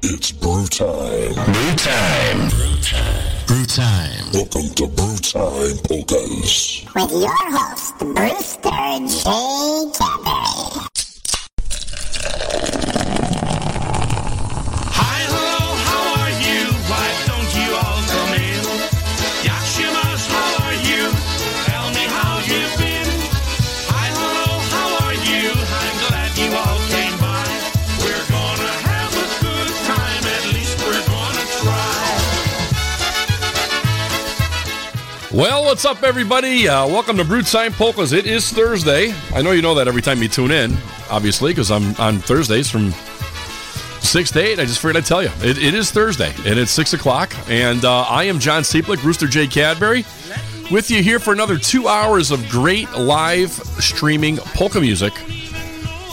It's brew time. Brew time. Brew time. Brew time. Welcome to Brew Time Polkas. With your host, Brewster J. Cadbury. Well, what's up, everybody? Uh, welcome to Brew Time Polkas. It is Thursday. I know you know that every time you tune in, obviously, because I'm on Thursdays from 6 to 8. I just figured I'd tell you. It, it is Thursday, and it's 6 o'clock. And uh, I am John Cieplik, Brewster J. Cadbury, with you here for another two hours of great live streaming polka music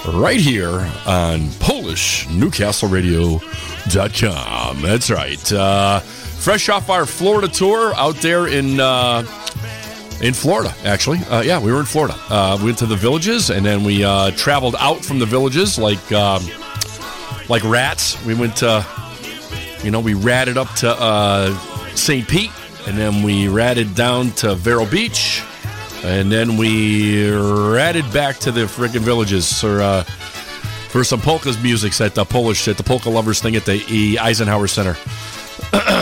right here on PolishNewcastleRadio.com. That's right. Uh, fresh off our Florida tour out there in uh, in Florida, actually. Uh, yeah, we were in Florida. Uh, we went to the villages, and then we uh, traveled out from the villages like um, like rats. We went to, you know, we ratted up to uh, St. Pete, and then we ratted down to Vero Beach, and then we ratted back to the friggin' villages for uh, for some polkas music at the Polish at the polka lovers thing at the. Eisenhower Center.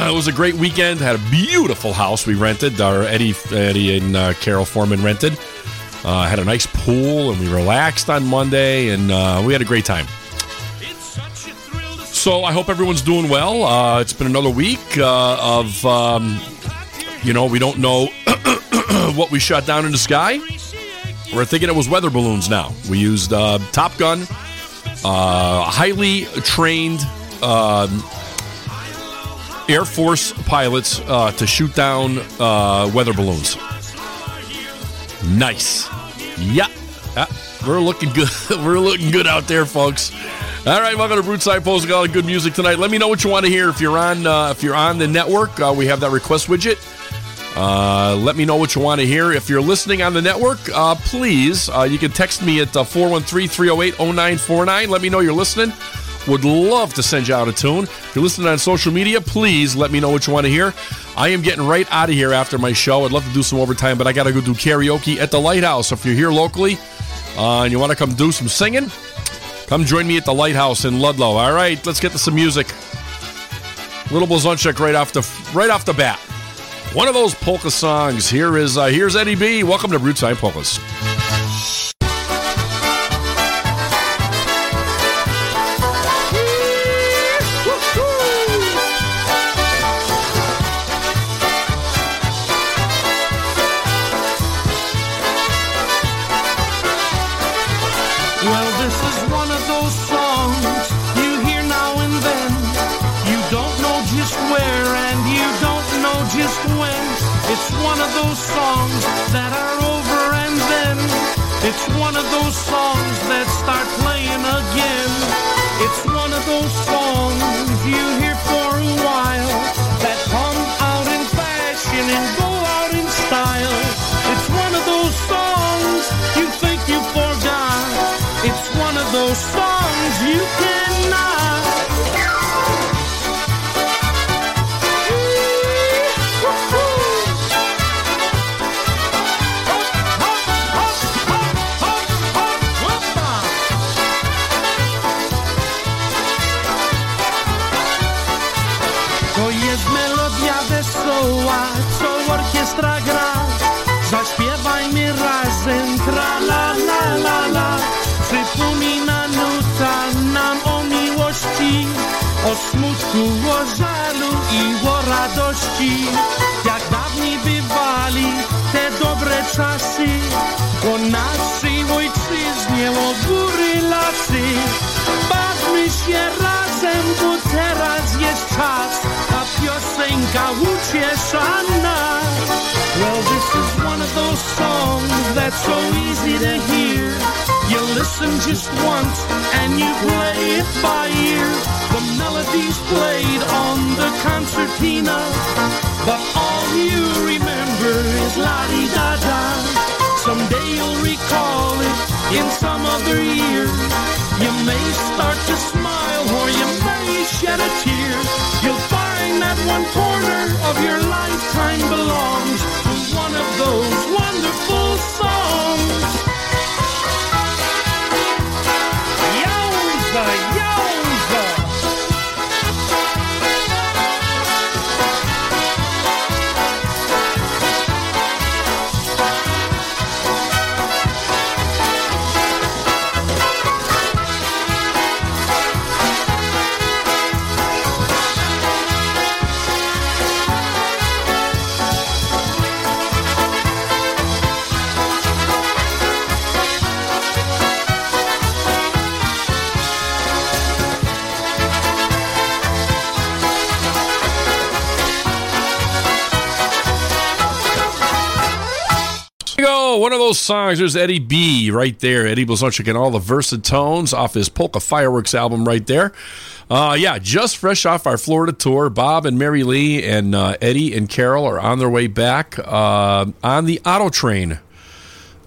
It was a great weekend. Had a beautiful house we rented. Our Eddie, Eddie and uh, Carol Foreman rented. Uh, had a nice pool, and we relaxed on Monday, and uh, we had a great time. So I hope everyone's doing well. Uh, it's been another week uh, of, um, you know, we don't know what we shot down in the sky. We're thinking it was weather balloons now. We used uh, Top Gun, uh, highly trained um, Air Force pilots uh, to shoot down uh, weather balloons. Nice. Yeah. Yeah. We're looking good. We're looking good out there, folks. All right, welcome to Broodside Post. Got all the good music tonight. Let me know what you want to hear. If you're on, uh, if you're on the network, uh, we have that request widget. Uh, let me know what you want to hear. If you're listening on the network, uh, please, uh, you can text me at 413 308 0949. Let me know you're listening. Would love to send you out a tune. If you're listening on social media, please let me know what you want to hear. I am getting right out of here after my show. I'd love to do some overtime, but I got to go do karaoke at the Lighthouse. So if you're here locally uh, and you want to come do some singing, come join me at the Lighthouse in Ludlow. All right, let's get to some music. Little Blazonczyk right off the right off the bat. One of those polka songs. Here is uh, here's Eddie B. Welcome to Brew Time Polkas. You forgot. It's one of those songs you cannot. Czas, a piosenka uciesza nas. Well, this is one of those songs that's so easy to hear. You listen just once and you play it by ear. The melody's played on the concertina, but all you remember is la di da da. Someday you'll recall it in some other year. You may start to smile or you may you shed a tear, you'll find that one corner of your lifetime belongs to one of those wonderful songs. Yowza. One of those songs. There's Eddie B right there. Eddie Blazonczyk and all the Versatones off his Polka Fireworks album right there. Uh, yeah, just fresh off our Florida tour. Bob and Mary Lee and uh, Eddie and Carol are on their way back uh, on the auto train.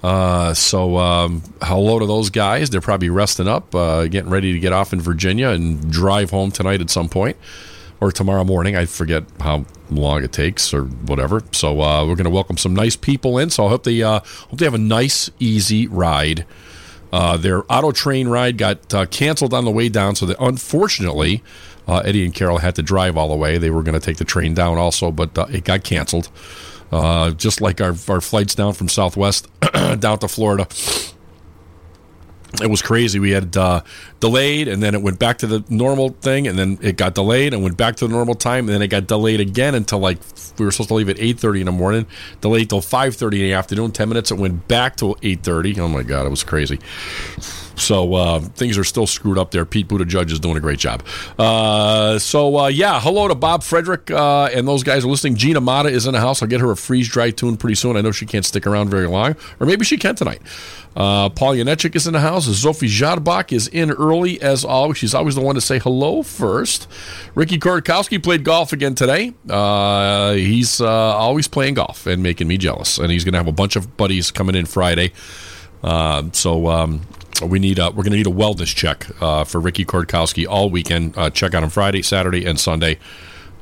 Uh, so um, hello to those guys. They're probably resting up, uh, getting ready to get off in Virginia and drive home tonight at some point or tomorrow morning. I forget how long it takes or whatever. So uh, we're going to welcome some nice people in. So I hope they uh, hope they have a nice, easy ride. Uh, their auto train ride got uh, canceled on the way down, so that unfortunately, uh, Eddie and Carol had to drive all the way. They were going to take the train down also, but uh, it got canceled. Just like our, our flights down from Southwest down to Florida it was crazy. We had uh, delayed, and then it went back to the normal thing, and then it got delayed, and went back to the normal time, and then it got delayed again until like we were supposed to leave at eight thirty in the morning, delayed till five thirty in the afternoon. Ten minutes, it went back to eight thirty. Oh my god, it was crazy. So uh, things are still screwed up there. Pete Buttigieg is doing a great job. Uh, so uh, yeah, hello to Bob Frederick uh, and those guys are listening. Gina Mata is in the house. I'll get her a freeze dry tune pretty soon. I know she can't stick around very long, or maybe she can tonight. Uh, Paul Yanechik is in the house. Zofie Jadbach is in early as always. She's always the one to say hello first. Ricky Korkowski played golf again today. Uh, he's uh, always playing golf and making me jealous. And he's going to have a bunch of buddies coming in Friday. Uh, so um, we need a, we're going to need a wellness check uh, for Ricky Korkowski all weekend. Uh, check on him Friday, Saturday, and Sunday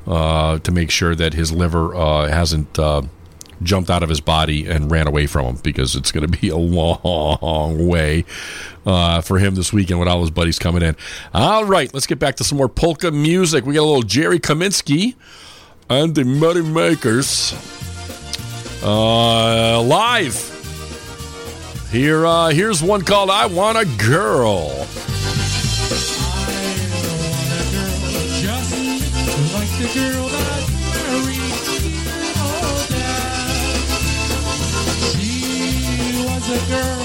to make sure that his liver hasn't jumped out of his body and ran away from him because it's going to be a long way uh, for him this weekend with all his buddies coming in. All right, let's get back to some more polka music. We got a little Jerry Kaminsky and the Merrymakers uh, live. Here, uh, here's one called "I Want a Girl." The girl that girl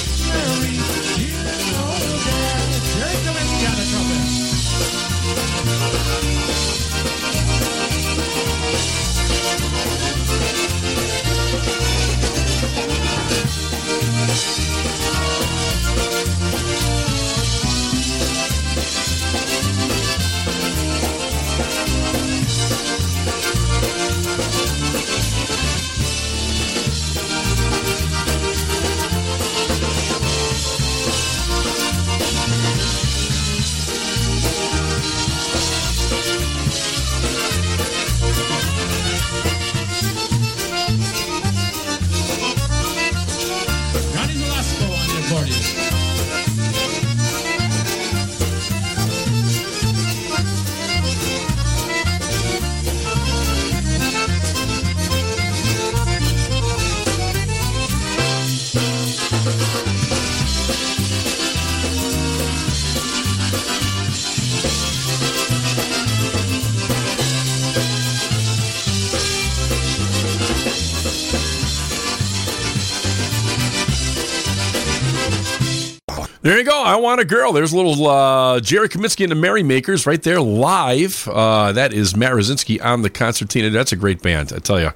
There you go. I want a girl. There's a little uh, Jerry Kaminsky and the Merrymakers right there live. Uh, that is Matt Rosinski on the concertina. That's a great band, I tell you.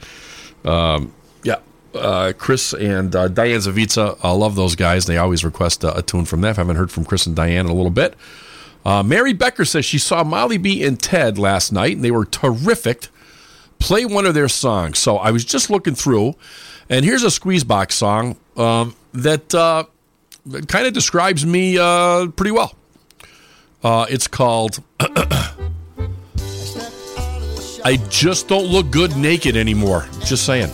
Um, yeah, uh, Chris and uh, Diane Zavitsa. I love those guys. They always request a, a tune from them. I haven't heard from Chris and Diane in a little bit. Uh, Mary Becker says she saw Molly B and Ted last night, and they were terrific. Play one of their songs. So I was just looking through, and here's a Squeezebox song um, that uh, kind of describes me uh, pretty well. Uh, it's called I Just Don't Look Good Naked Anymore. Just saying.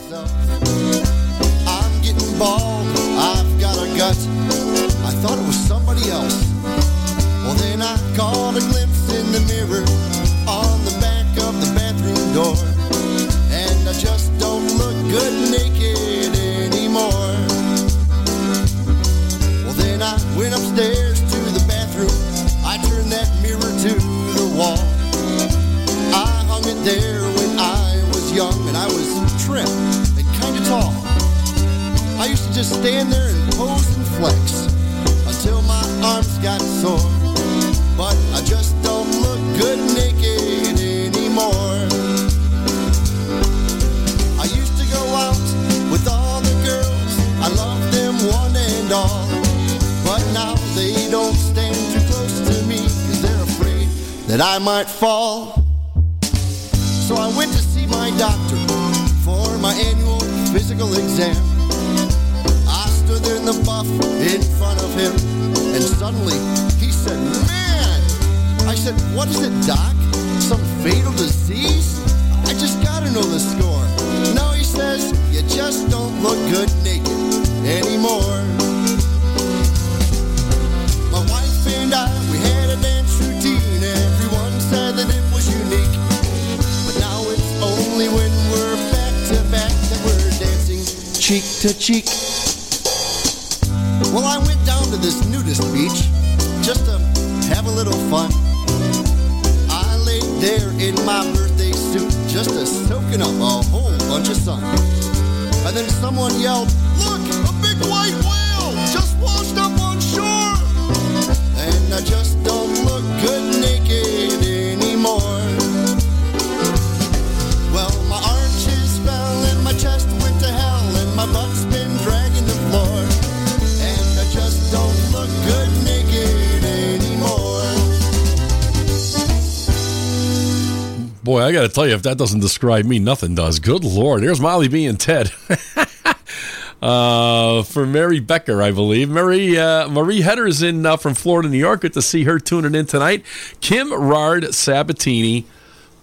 Tell you, if that doesn't describe me, nothing does. Good Lord. There's Molly B and Ted. uh, for Mary Becker, I believe. Marie uh, Marie is in uh, from Florida, New York. Good to see her tuning in tonight. Kim Rard Sabatini.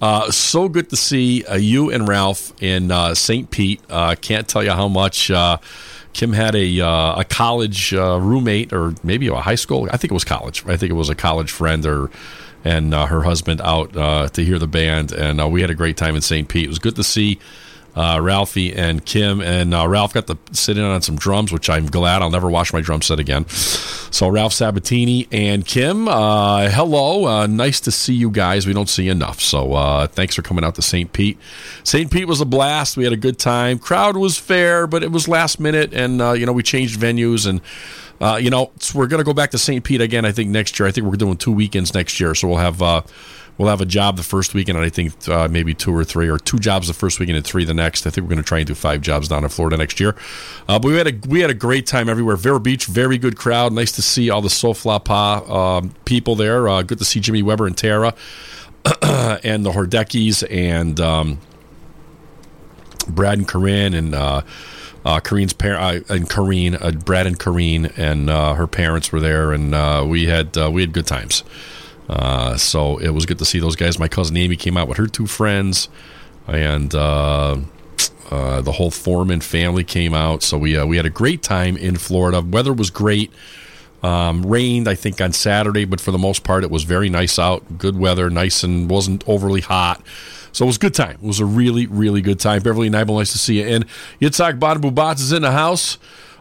Uh, so good to see uh, you and Ralph in uh, St. Pete. Uh, can't tell you how much. Uh, Kim had a uh, a college roommate, or maybe a high school. I think it was college. I think it was a college friend, or and uh, her husband out uh, to hear the band, and uh, we had a great time in St. Pete. It was good to see uh, Ralphie and Kim, and uh, Ralph got to sit in on some drums, which I'm glad. I'll never wash my drum set again. So Ralph Sabatini and Kim, uh, hello, nice to see you guys. We don't see enough, so thanks for coming out to St. Pete. St. Pete was a blast. We had a good time. Crowd was fair, but it was last minute, and you know we changed venues and. Uh, you know, we're going to go back to St. Pete again. I think next year. I think we're doing two weekends next year, so we'll have uh, we'll have a job the first weekend, and I think uh, maybe two or three, or two jobs the first weekend and three the next. I think we're going to try and do five jobs down in Florida next year. Uh, but we had a we had a great time everywhere. Vero Beach, very good crowd. Nice to see all the Soflapa um, people there. Uh, good to see Jimmy Weber and Tara and the Hordeckis and. Um, Brad and Corinne and uh, uh, Kareen's parent uh, and Kareen, uh, Brad and Kareen and uh, her parents were there, and we had we had good times. So it was good to see those guys. My cousin Amy came out with her two friends, and the whole Foreman family came out. So we we had a great time in Florida. Weather was great. Um, rained, I think, on Saturday, but for the most part, it was very nice out. Good weather, nice and wasn't overly hot. So it was a good time. It was a really, really good time. Beverly Nibel, nice to see you. And Yitzhak Bonabubats is in the house.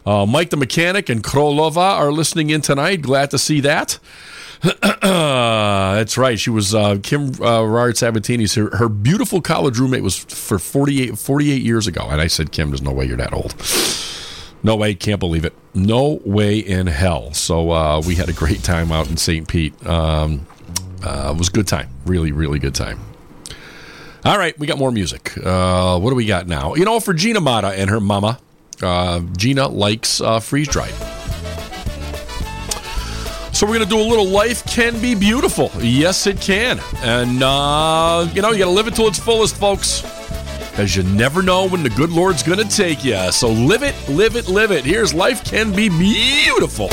Uh, Mike the mechanic and Krolova are listening in tonight. Glad to see that. That's right. She was uh, Kim uh, Rard Sabatini's. Her, her beautiful college roommate was for 48, 48 years ago. And I said, Kim, there's no way you're that old. No way, can't believe it. No way in hell. So uh, we had a great time out in St. Pete. Um, uh, it was a good time. Really, really good time. All right, we got more music. Uh, what do we got now? You know, for Gina Mata and her mama, uh, Gina likes uh, freeze dried. So we're going to do a little Life Can Be Beautiful. Yes, it can. And, uh, you know, you got to live it to its fullest, folks. Because you never know when the good Lord's going to take you. So live it, live it, live it. Here's Life Can Be Beautiful.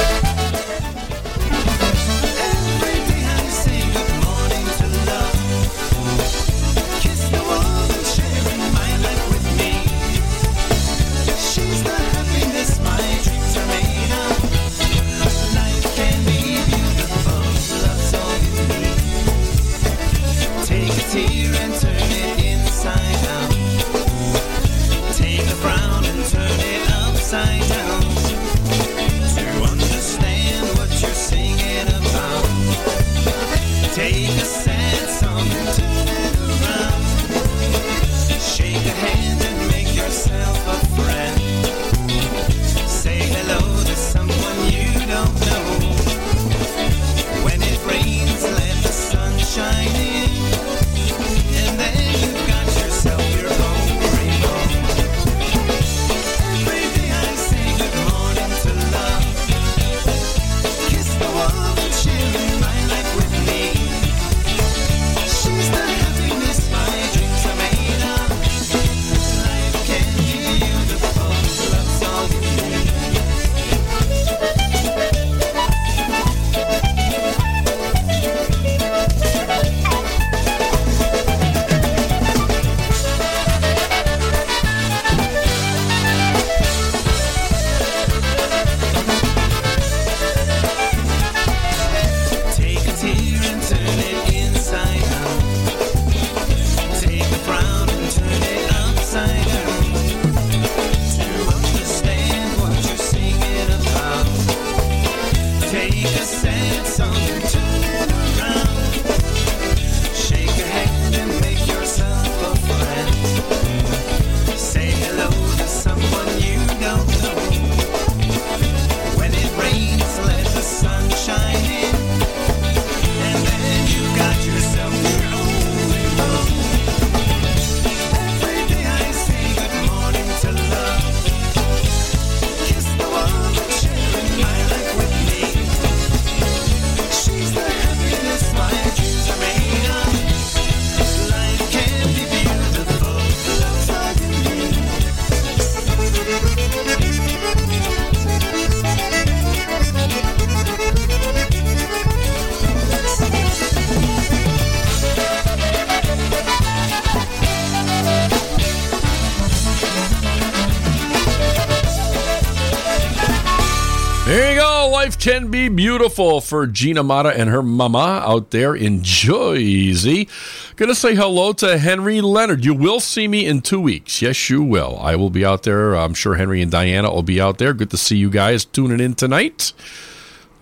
There you go. Life can be beautiful for Gina Mata and her mama out there in Jersey. Gonna say hello to Henry Leonard. You will see me in two weeks. Yes, you will. I will be out there. I'm sure Henry and Diana will be out there. Good to see you guys tuning in tonight.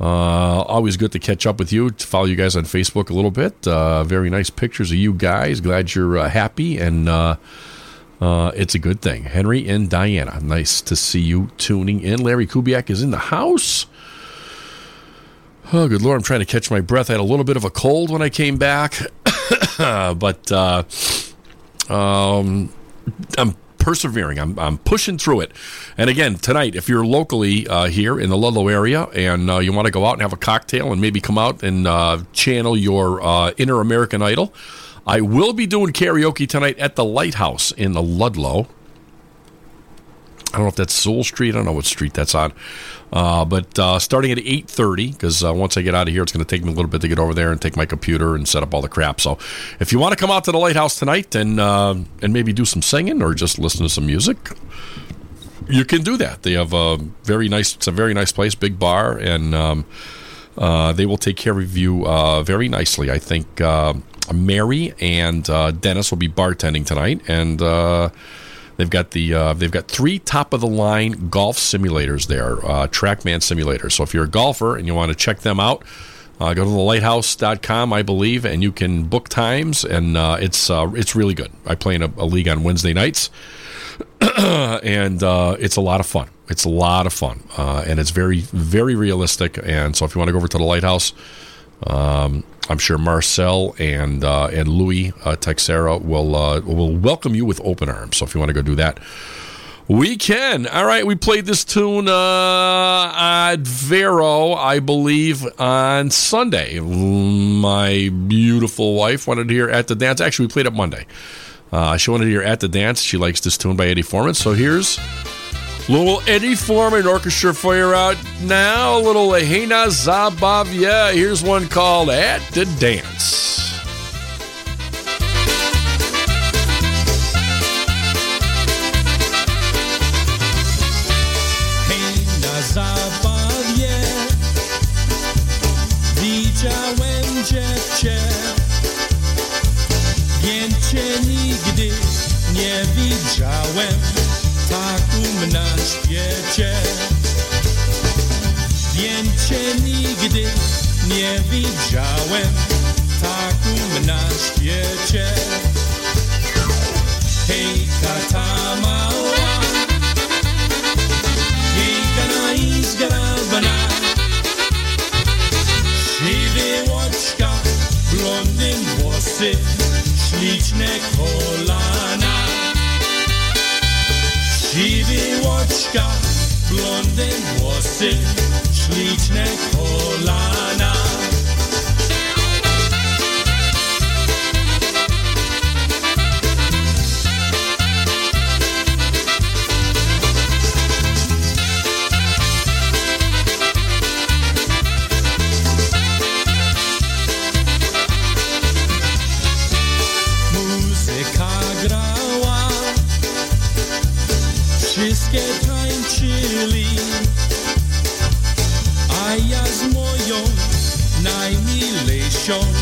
Uh, always good to catch up with you. To follow you guys on Facebook a little bit. Uh, very nice pictures of you guys. Glad you're uh, happy and. Uh, it's a good thing. Henry and Diana, nice to see you tuning in. Larry Kubiak is in the house. Oh, good Lord, I'm trying to catch my breath. I had a little bit of a cold when I came back, but uh, um, I'm persevering. I'm, I'm pushing through it. And again, tonight, if you're locally uh, here in the Ludlow area and uh, you want to go out and have a cocktail and maybe come out and uh, channel your uh, inner American Idol, I will be doing karaoke tonight at the Lighthouse in the Ludlow. I don't know if that's Soul Street. I don't know what street that's on. Uh, but uh, starting at 8.30, because uh, once I get out of here, it's going to take me a little bit to get over there and take my computer and set up all the crap. So if you want to come out to the Lighthouse tonight and, uh, and maybe do some singing or just listen to some music, you can do that. They have a very nice, it's a very nice place, big bar, and um, uh, they will take care of you uh, very nicely. I think Mary and uh, Dennis will be bartending tonight, and uh, they've got the uh, they've got three top of the line golf simulators there, uh, TrackMan simulators. So if you're a golfer and you want to check them out. Uh, go to thelighthouse.com, I believe, and you can book times, and uh, it's it's really good. I play in a, a league on Wednesday nights, and it's a lot of fun. It's a lot of fun, and it's very, very realistic. And so, if you want to go over to the lighthouse, um, I'm sure Marcel and uh, and Louis uh, Texera will uh, will welcome you with open arms. So, if you want to go do that, we can. All right, we played this tune uh, at Vero, I believe, on Sunday. My beautiful wife wanted to hear at the dance. Actually, we played it Monday. Uh, she wanted to hear at the dance. She likes this tune by Eddie Foreman. So here's little Eddie Foreman orchestra for you out now. Little Hena Zabav. Yeah, here's one called At the Dance. Nie widziałem Taką na świecie. Hej, tata mała Jejkana i zgrabana Siwy łoczka, blondyn włosy Śliczne kolana. Siwy łoczka, blondyn włosy Śliczne kolana yo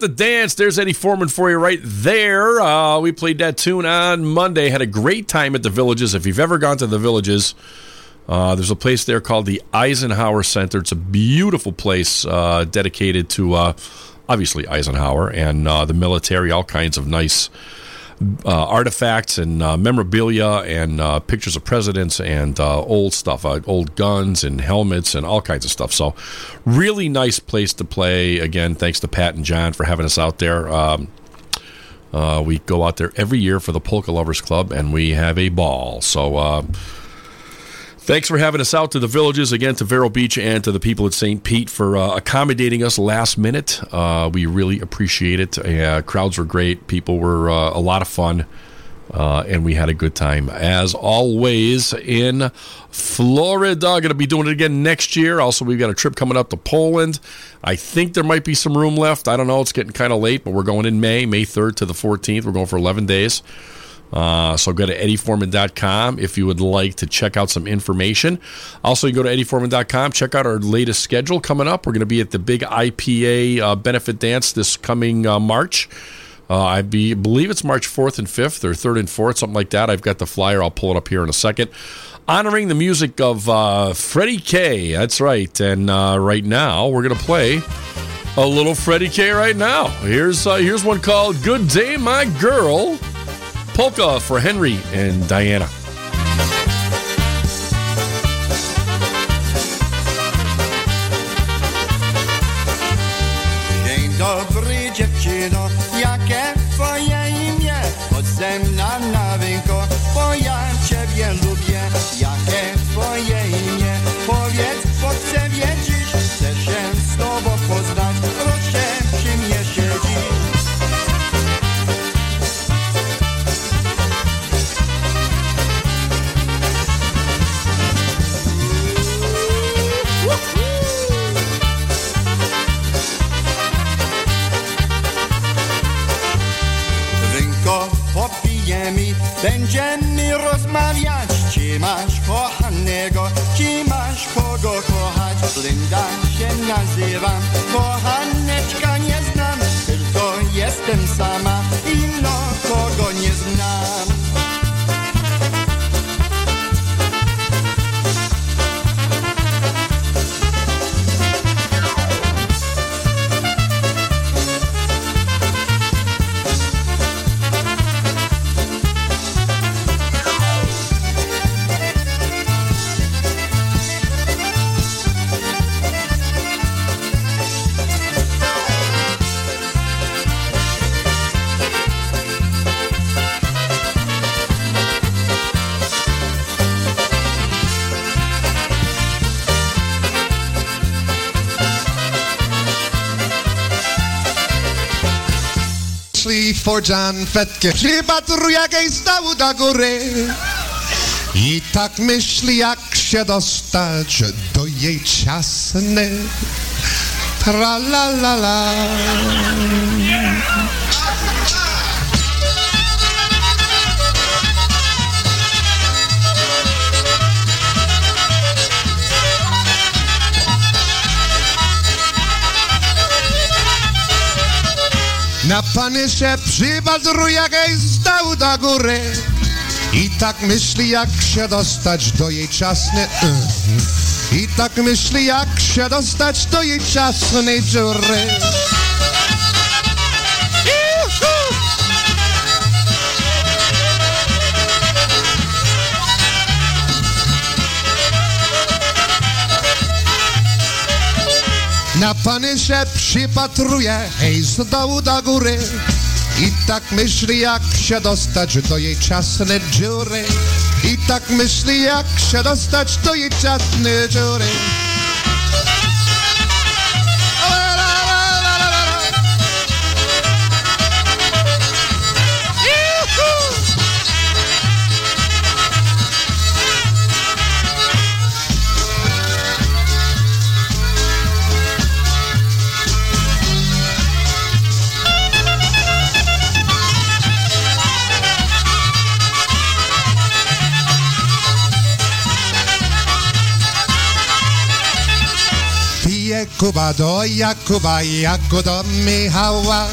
the dance. There's Eddie Foreman for you right there. Uh, we played that tune on Monday. Had a great time at the Villages. If you've ever gone to the Villages, uh, there's a place there called the Eisenhower Center. It's a beautiful place uh, dedicated to uh, obviously Eisenhower and uh, the military. All kinds of nice artifacts and uh, memorabilia and uh, pictures of presidents and uh, old stuff, uh, old guns and helmets and all kinds of stuff. So, really nice place to play. Again, thanks to Pat and John for having us out there. Um, uh, we go out there every year for the Polka Lovers Club and we have a ball. So, uh, Thanks for having us out to the villages again, to Vero Beach, and to the people at St. Pete for uh, accommodating us last minute. Uh, we really appreciate it. Uh, crowds were great. People were uh, a lot of fun. Uh, and we had a good time as always in Florida. Going to be doing it again next year. Also, we've got a trip coming up to Poland. I think there might be some room left. I don't know. It's getting kind of late, but we're going in May, May 3rd to the 14th. We're going for 11 days. Uh, so go to eddieforeman.com if you would like to check out some information. Also, you can go to eddieforeman.com, check out our latest schedule coming up. We're going to be at the big IPA uh, benefit dance this coming uh, March. Uh, I be, believe it's March 4th and 5th or 3rd and 4th, something like that. I've got the flyer. I'll pull it up here in a second. Honoring the music of uh, Freddie K. That's right. And uh, right now, we're going to play a little Freddie K right now. Here's here's one called "Good Day, My Girl," polka for Henry and Diana. Dzień dobry dziewczyno, jakie twoje imię? Chodź będziemy rozmawiać. Czy masz kochanego, czy masz kogo kochać? Linda się nazywam, kochaneczka nie znam, tylko jestem sama i no kogo nie znam. Forjan Fetkę, szli batrujagej stał do góry. I tak myśli, jak się dostać do jej ciasny. Tra la la la. Na panie się przybadruje, jak stał do góry. I tak myśli, jak się dostać do jej ciasnej... I tak myśli, jak się dostać do jej ciasnej dziury. Na panie się przypatruje, hej, z dołu do góry. I tak myśli, jak się dostać do jej ciasnej dziury. I tak myśli, jak się dostać do jej ciasnej dziury. Kuba do Jakuba, Jakub do Michała.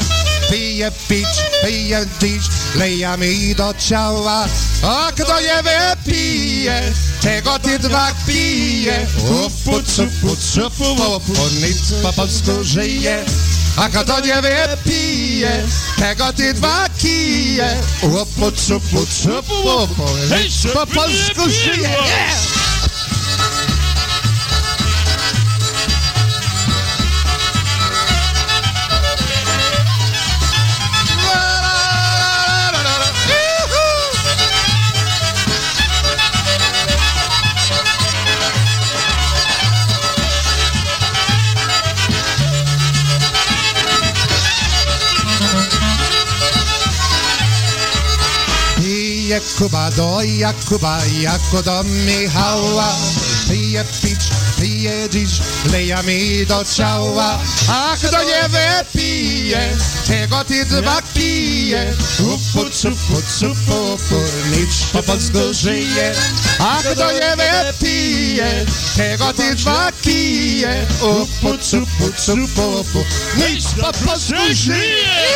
Pije pić, pije dziś, leja mi do ciała. A kto nie wypije, tego ty dwa pije. Upu, cupu, cupu, upu, nic po polsku żyje. A kto nie wypije, tego ty dwa kije. Upu, cupu, cupu, upu, nic po polsku żyje. Yeah! Pije Kuba do Jakuba, Jakub do Michała. Pije pić, pije dziś, leja mi do ciała. A kto nie wypije, tego ty dwa pije. Upu, cupu, cupu, upu, nic po polsku żyje. A kto nie wypije, tego ty dwa kije. Upu, cupu, cupu, upu, nic po polsku żyje.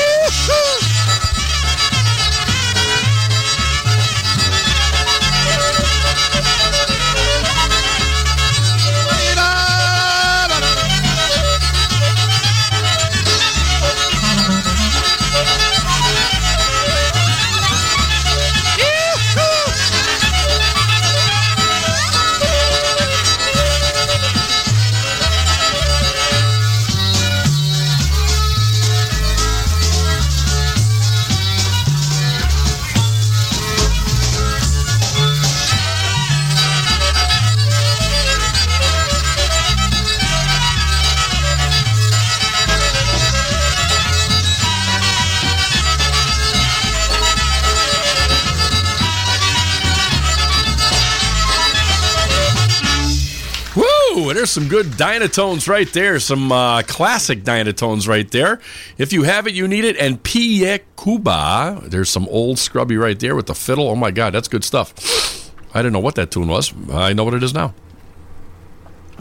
There's some good Dynatones right there. Some uh, classic Dynatones right there. If you have it, you need it. And Pie Cuba. There's some old scrubby right there with the fiddle. Oh my God, that's good stuff. I didn't know what that tune was. I know what it is now.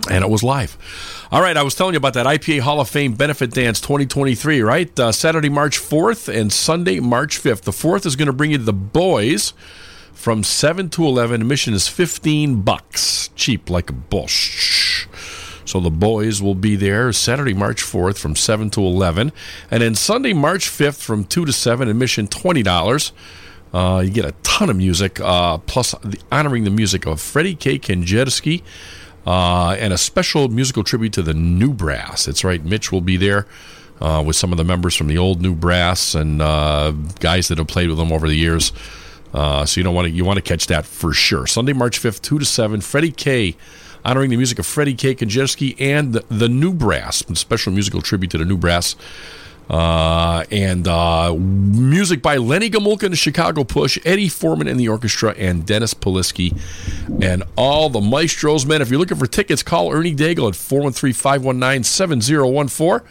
And it was live. All right, I was telling you about that IPA Hall of Fame Benefit Dance 2023, right? Uh, Saturday, March 4th and Sunday, March 5th. The 4th is going to bring you the boys from 7 to 11. Admission is 15 bucks. Cheap like a bush. So the boys will be there Saturday, March 4th from 7 to 11. And then Sunday, March 5th from 2 to 7. Admission $20. Uh, you get a ton of music, uh, plus the, honoring the music of Freddie K. Kenjersky, uh, and a special musical tribute to the New Brass. That's right, Mitch will be there uh, with some of the members from the old New Brass and uh, guys that have played with them over the years. Uh, so you don't want to you want to catch that for sure. Sunday, March fifth, two to seven. Freddie K. Honoring the music of Freddie K. Kenjersky and the, the New Brass, a special musical tribute to the New Brass. Uh, and uh, music by Lenny Gomulka and the Chicago Push, Eddie Forman in the orchestra, and Dennis Polisky, and all the maestros. Man, if you're looking for tickets, call Ernie Daigle at 413 519 7014.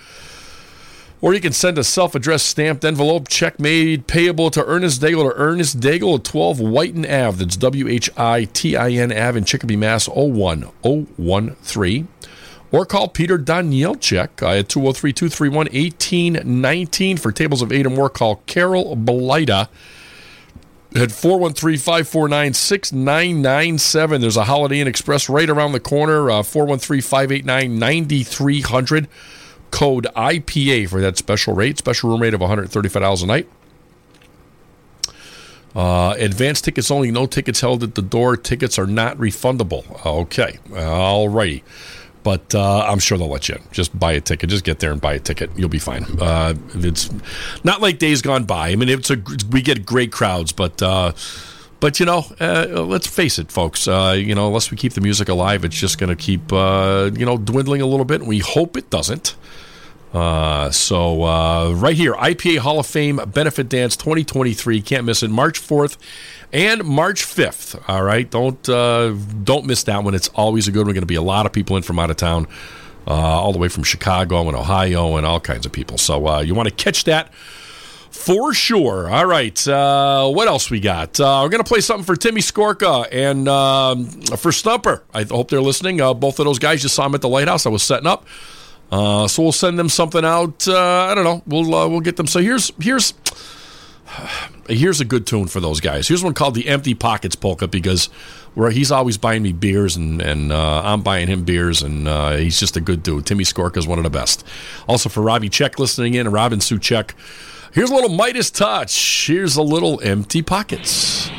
Or you can send a self addressed stamped envelope, check made payable to Ernest Daigle or Ernest Daigle at 12 Whiten Ave. That's W H I T I N Ave in Chicopee, Mass. 01013 or call Peter Danielchek uh, at 203 231 1819. For tables of eight or more, call Carol Belida at 413 549 6997. There's a Holiday Inn Express right around the corner, uh, 413 589 9300. Code IPA for that special rate, special room rate of $135 a night. Uh, advance tickets only, no tickets held at the door. Tickets are not refundable. Okay, all righty but uh, I'm sure they'll let you in. Just buy a ticket. Just get there and buy a ticket. You'll be fine. Uh, it's not like days gone by. I mean, it's a we get great crowds, but uh, but you know, uh, let's face it, folks. Uh, you know, unless we keep the music alive, it's just going to keep uh, you know dwindling a little bit. We hope it doesn't. so right here, IPA Hall of Fame Benefit Dance 2023. Can't miss it. March 4th and March 5th. All right, don't uh, don't miss that one. It's always a good one. Going to be a lot of people in from out of town, uh, all the way from Chicago and Ohio and all kinds of people. So uh, you want to catch that for sure. All right, uh, what else we got? Uh, we're going to play something for Timmy Skorka and um, for Stumper. I hope they're listening. Uh, both of those guys just saw them at the lighthouse. I was setting up. so we'll send them something out. I don't know. We'll we'll get them. So here's here's here's a good tune for those guys. Here's one called the Empty Pockets Polka because where he's always buying me beers and and uh, I'm buying him beers and uh, he's just a good dude. Timmy Skorka is one of the best. Also for Robbie Check listening in and Robin Sue Check. Here's a little Midas touch. Here's a little Empty Pockets.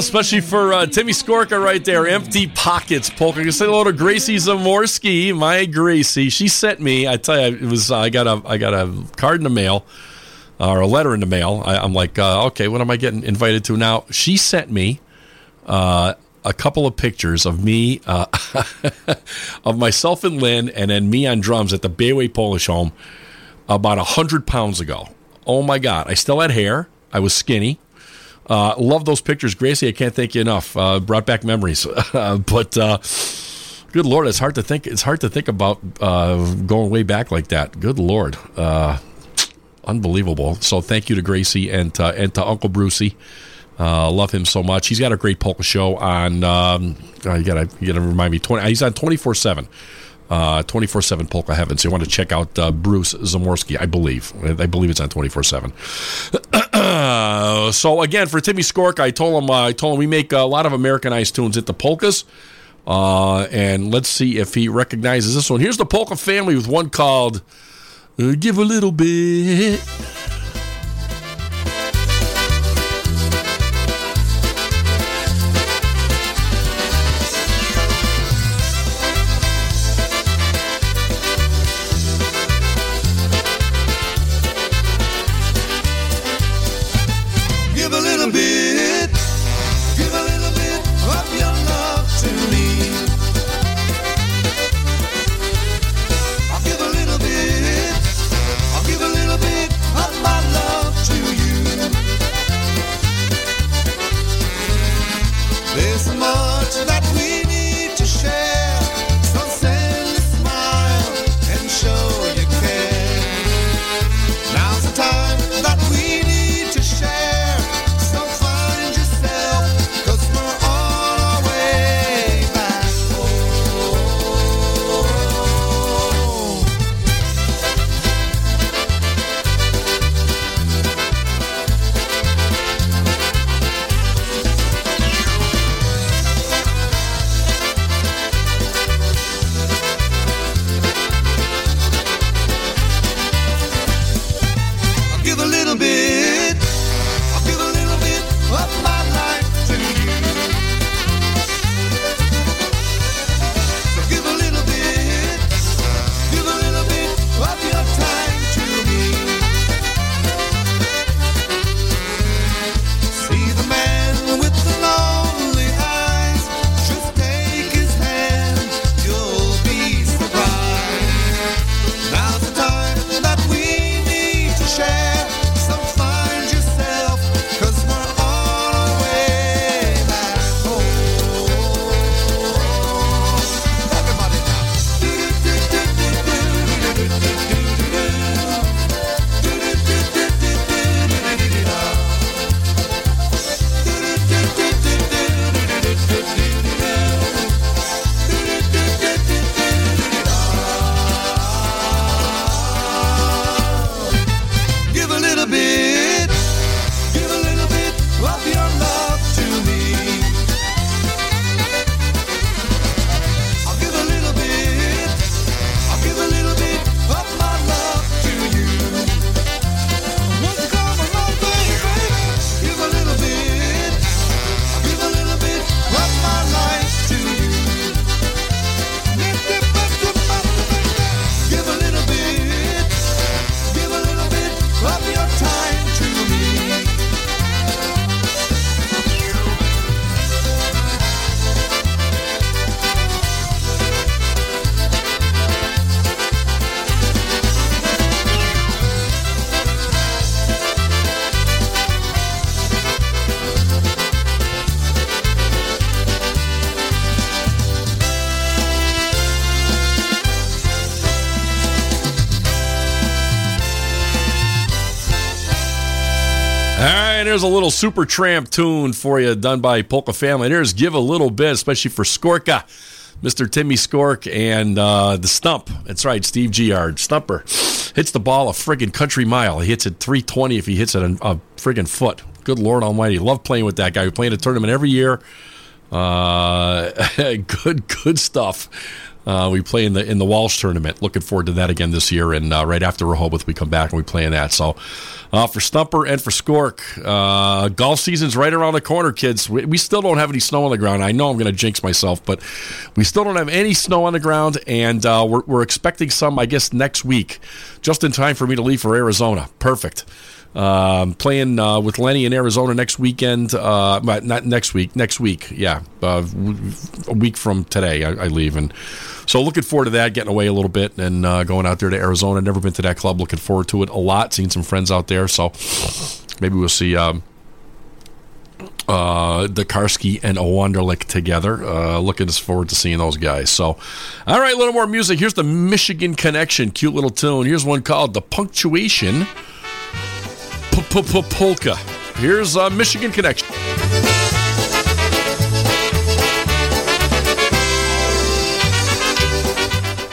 Especially for uh, Timmy Skorka right there. Empty pockets polka. You say hello to Gracie Zamorski, my Gracie. She sent me. I tell you, it was. Uh, I got a. I got a card in the mail, or a letter in the mail. I, I'm like, uh, okay, what am I getting invited to now? She sent me uh, a couple of pictures of me, uh, of myself and Lynn, and then me on drums at the Bayway Polish Home about hundred pounds ago. Oh my God! I still had hair. I was skinny. Uh, love those pictures, Gracie. I can't thank you enough. Uh, brought back memories, but uh, good lord, it's hard to think. It's hard to think about uh, going way back like that. Good lord, uh, unbelievable. So thank you to Gracie and uh, and to Uncle Brucey. Uh, love him so much. He's got a great polka show on. Um, uh, you gotta you gotta remind me. 20, he's on twenty four seven. Uh, 24-7 Polka Heaven. So you want to check out uh, Bruce Zamorski, I believe. I believe it's on 24-7. so again, for Timmy Skork, I told him I told him we make a lot of Americanized tunes into polkas. Uh, and let's see if he recognizes this one. Here's the polka family with one called "Give a Little Bit." There's a little Supertramp tune for you done by Polka Family. And here's Give a Little Bit, especially for Skorka, Mr. Timmy Skork, and uh, the stump. That's right, Steve Giard. Stumper hits the ball a friggin' country mile. He hits it 320 if he hits it a, a friggin' foot. Good Lord Almighty. Love playing with that guy. We play in a tournament every year. Uh, good, good stuff. Uh, we play in the in the Walsh tournament. Looking forward to that again this year. And uh, right after Rehoboth, we come back and we play in that. So uh, for Stumper and for Skork, uh, golf season's right around the corner, kids. We, we still don't have any snow on the ground. I know I'm going to jinx myself, but we still don't have any snow on the ground, and uh, we're, we're expecting some, I guess, next week, just in time for me to leave for Arizona. Perfect. Um, playing uh, with Lenny in Arizona next weekend. Uh, not next week. Next week, yeah, uh, a week from today, I, I leave, and so looking forward to that. Getting away a little bit and uh, going out there to Arizona. Never been to that club. Looking forward to it a lot. Seen some friends out there, so maybe we'll see. Um, uh, the Karski and a Wonderlick together. Uh, looking forward to seeing those guys. So, all right, a little more music. Here's the Michigan Connection, cute little tune. Here's one called the Punctuation Polka. Here's uh, Michigan Connection.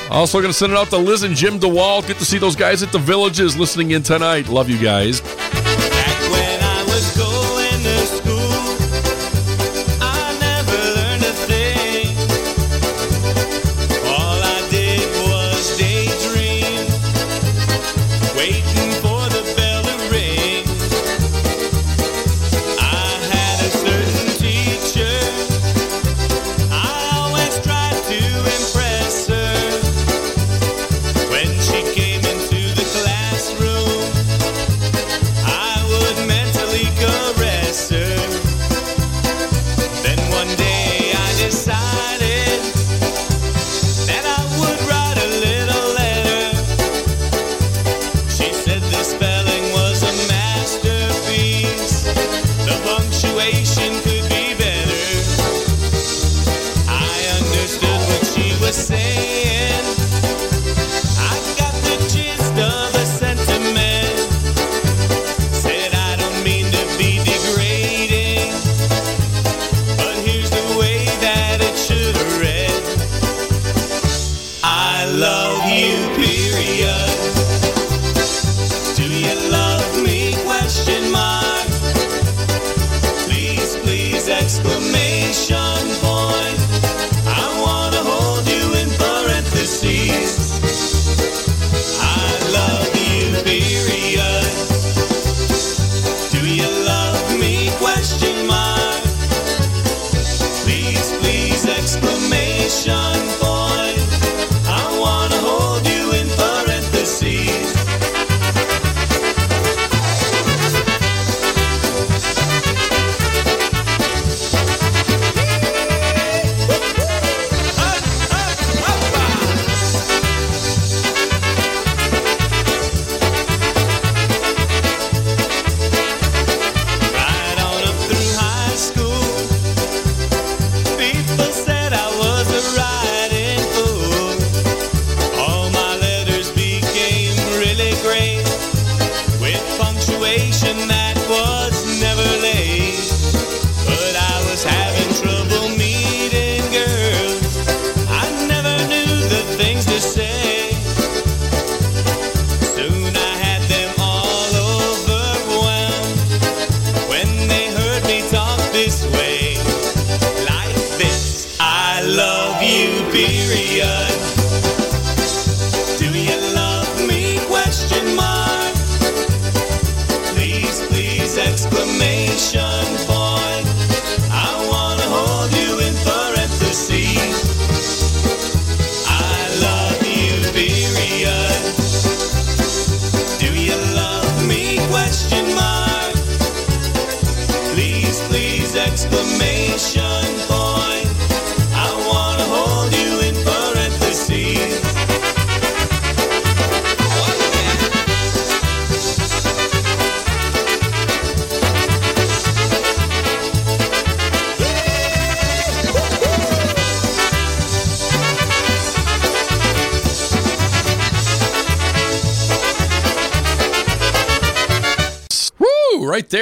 Also, going to send it out to Liz and Jim DeWalt. Get to see those guys at the villages listening in tonight. Love you guys.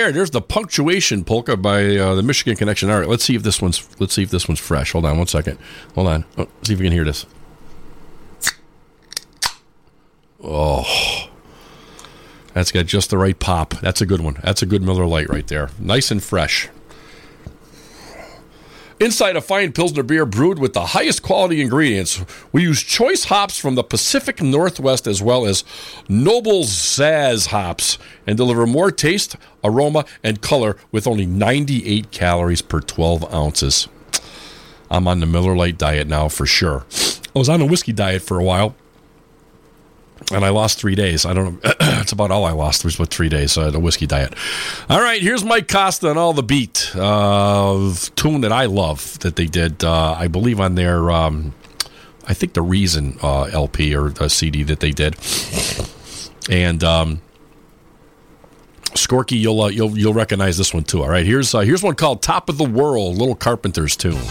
There. There's the punctuation polka by uh, the Michigan Connection. All right, let's see if this one's let's see if this one's fresh. Hold on one second. Hold on. Oh, see if we can hear this. Oh, that's got just the right pop. That's a good one. That's a good Miller Lite right there. Nice and fresh. Inside a fine Pilsner beer brewed with the highest quality ingredients, we use choice hops from the Pacific Northwest as well as Noble Saaz hops and deliver more taste, aroma, and color with only 98 calories per 12 ounces. I'm on the Miller Lite diet now for sure. I was on a whiskey diet for a while and I lost three days. I don't know. That's about all I lost was about three days. Uh, the whiskey diet. All right, here's Mike Costa and all the beat uh, tune that I love that they did. Uh, I believe on their, um, I think the Reason uh, LP or CD that they did, and. Um, you'll uh, you'll you'll recognize this one too. All right, here's uh, here's one called "Top of the World," Little Carpenters tune.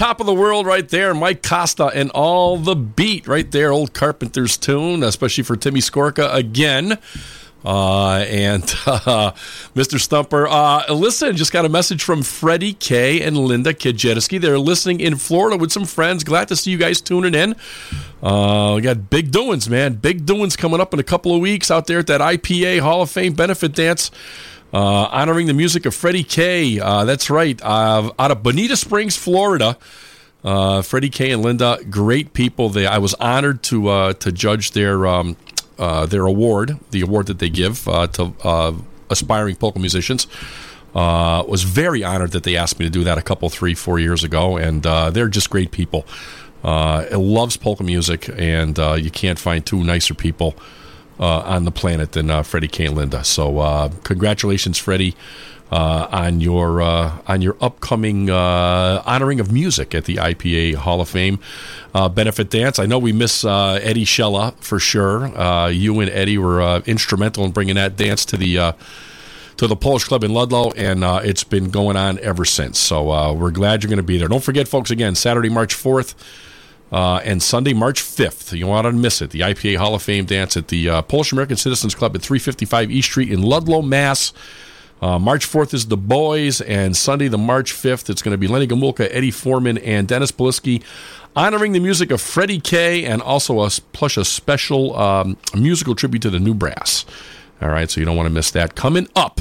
Top of the world right there. Mike Costa and all the beat right there. Old Carpenter's tune, especially for Timmy Skorka again. Uh, and uh, Mr. Stumper, uh, listen, just got a message from Freddie K and Linda Kajetiski. They're listening in Florida with some friends. Glad to see you guys tuning in. Uh, we got big doings, man. Big doings coming up in a couple of weeks out there at that IPA Hall of Fame benefit dance. Uh, honoring the music of Freddie K. Uh, that's right, uh, out of Bonita Springs, Florida. Uh, Freddie K. and Linda, great people. They, I was honored to uh, to judge their um, uh, their award, the award that they give to aspiring polka musicians. Was very honored that they asked me to do that a couple, three, four years ago, and they're just great people. It loves polka music, and you can't find two nicer people on the planet than uh, Freddie K. and Linda. So, uh, congratulations, Freddie, uh, on your uh, on your upcoming uh, honoring of music at the IPA Hall of Fame uh, benefit dance. I know we miss uh, Eddie Shella for sure. Uh, you and Eddie were uh, instrumental in bringing that dance to the. Uh, to the Polish Club in Ludlow, and uh, it's been going on ever since. So uh, we're glad you're going to be there. Don't forget, folks, again, Saturday, March 4th, uh, and Sunday, March 5th. You don't want to miss it. The IPA Hall of Fame dance at the uh, Polish American Citizens Club at 355 East Street in Ludlow, Mass. Uh, March 4th is The Boys, and Sunday, the March 5th, it's going to be Lenny Gomulka, Eddie Forman, and Dennis Polisky honoring the music of Freddie K. and also a, plus a special um, musical tribute to the New Brass. All right, so you don't want to miss that. Coming up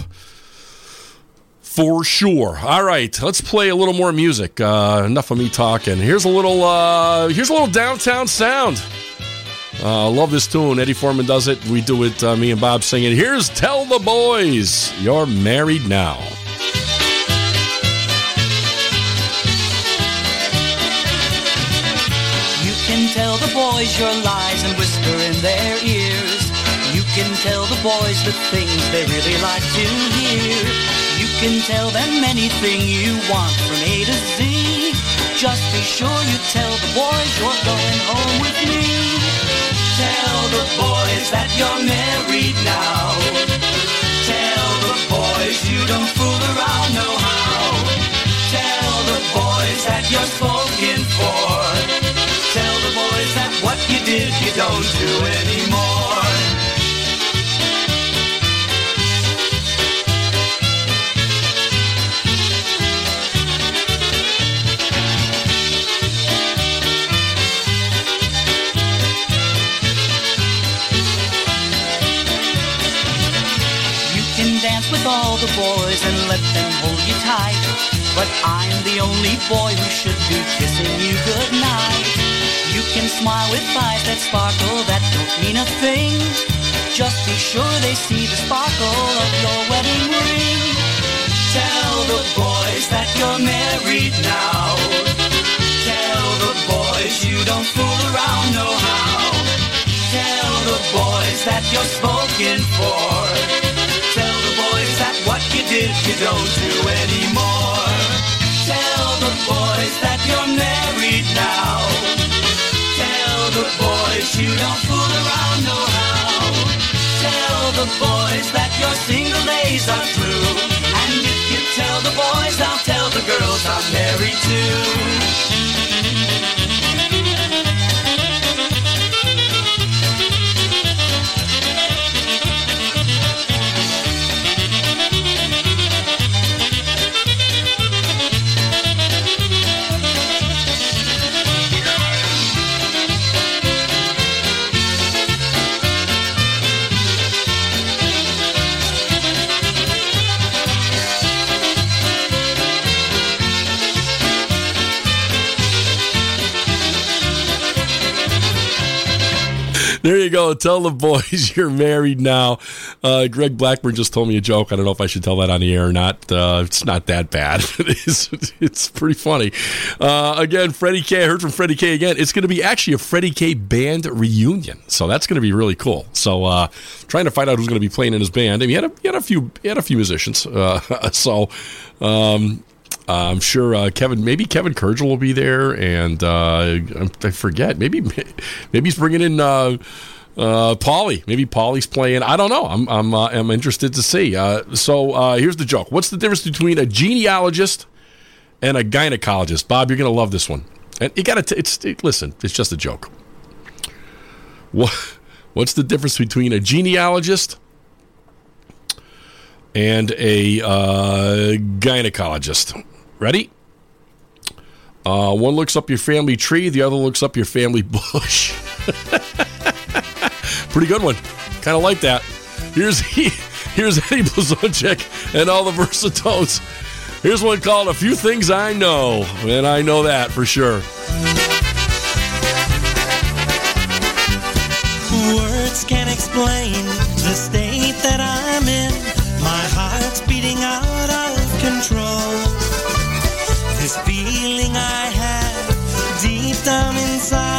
for sure. All right, let's play a little more music. Uh, enough of me talking. Here's a little. Uh, here's a little downtown sound. Uh, love this tune. Eddie Forman does it. We do it. Uh, me and Bob sing it. Here's "Tell the Boys You're Married Now." You can tell the boys your lies and whisper in their ears. You can tell the boys the things they really like to hear. Can tell them anything you want from A to Z. Just be sure you tell the boys you're going home with me. Tell the boys that you're married now. Tell the boys you don't fool around no how. Tell the boys that you're spoken for. Tell the boys that what you did you don't do anymore. Boys and let them hold you tight. But I'm the only boy who should be kissing you goodnight. You can smile with eyes that sparkle, that don't mean a thing. Just be sure they see the sparkle of your wedding ring. Tell the boys that you're married now. Tell the boys you don't fool around no how. Tell the boys that you're spoken for. Did you don't do anymore. Tell the boys that you're married now. Tell the boys you don't fool around no how. Tell the boys that your single days are through. And if you tell the boys, I'll tell the girls I'm married too. There you go. Tell the boys you're married now. Uh, Greg Blackburn just told me a joke. I don't know if I should tell that on the air or not. Uh, it's not that bad. it's, it's pretty funny. Uh, again, Freddie K. I heard from Freddie K. again. It's going to be actually a Freddie K. band reunion. So that's going to be really cool. So uh, trying to find out who's going to be playing in his band. I mean, he had a, he had a few he had a few musicians. Uh, so. Um, I'm sure uh, Kevin, maybe Kevin Kurgel will be there, and uh, I forget. Maybe maybe he's bringing in uh, uh, Paulie. Maybe Paulie's playing. I don't know. I'm I'm uh, I'm interested to see. Uh, so uh, here's the joke. What's the difference between a genealogist and a gynecologist? Bob, you're gonna love this one. And you gotta. T- it's it, listen. It's just a joke. What What's the difference between a genealogist and a uh, gynecologist? Ready? Uh, one looks up your family tree, the other looks up your family bush. Pretty good one. Kind of like that. Here's here's Eddie Blazonczyk and all the Versatones. Here's one called "A Few Things I Know," and I know that for sure. Words can't explain the state that I'm in. My heart's beating out of control. This feeling I have deep down inside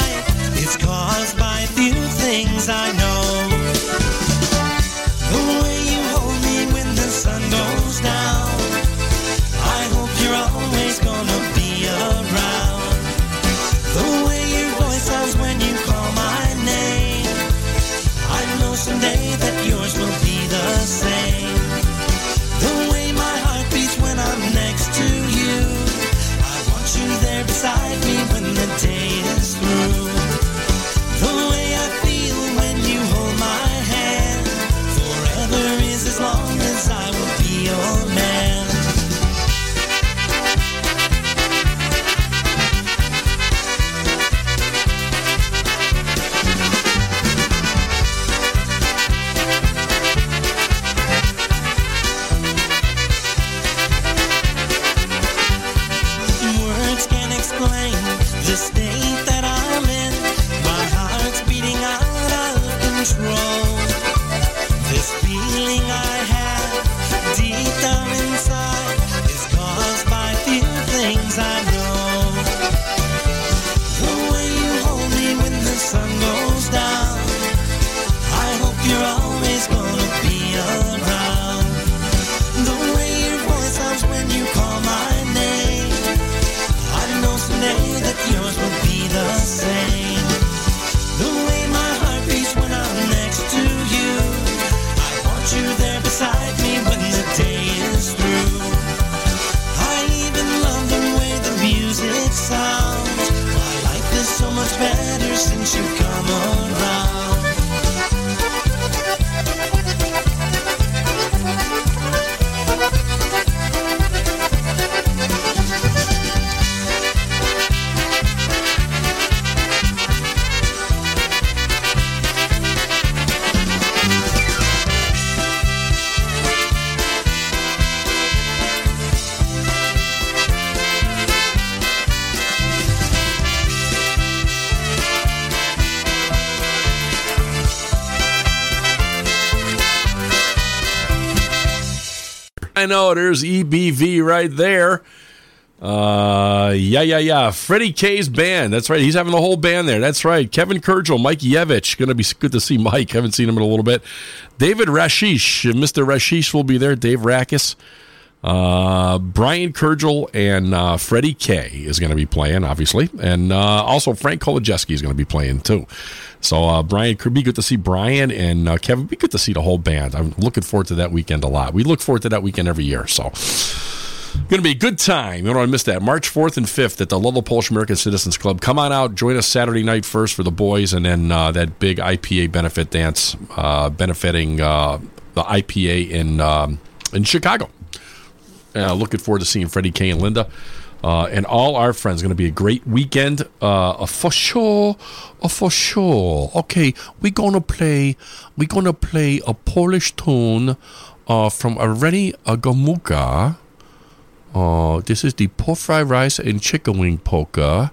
know there's EBV right there. Uh, yeah, yeah, yeah. Freddie K's band. That's right. He's having the whole band there. That's right. Kevin Kurgel, Mike Yevich. Going to be good to see Mike. Haven't seen him in a little bit. David Rashish. Mr. Rashish will be there. Dave Rakis. Uh, Brian Kurgel and uh, Freddie K is going to be playing, obviously, and uh, also Frank Kolodziejski is going to be playing too. So uh, Brian could be good to see Brian and uh, Kevin. Be good to see the whole band. I'm looking forward to that weekend a lot. We look forward to that weekend every year. So going to be a good time. You don't want to miss that. March 4th and 5th at the Ludlow Polish American Citizens Club. Come on out. Join us Saturday night first for the boys, and then uh, that big IPA benefit dance uh, benefiting uh, the IPA in um, in Chicago. Uh, looking forward to seeing Freddie K and Linda. Uh, and all our friends. Going to be a great weekend. Uh, for sure. For sure. Okay, we're going to play. We're to play a Polish tune uh, from Areni Gomułka. Uh, this is the pork fried rice and chicken wing polka.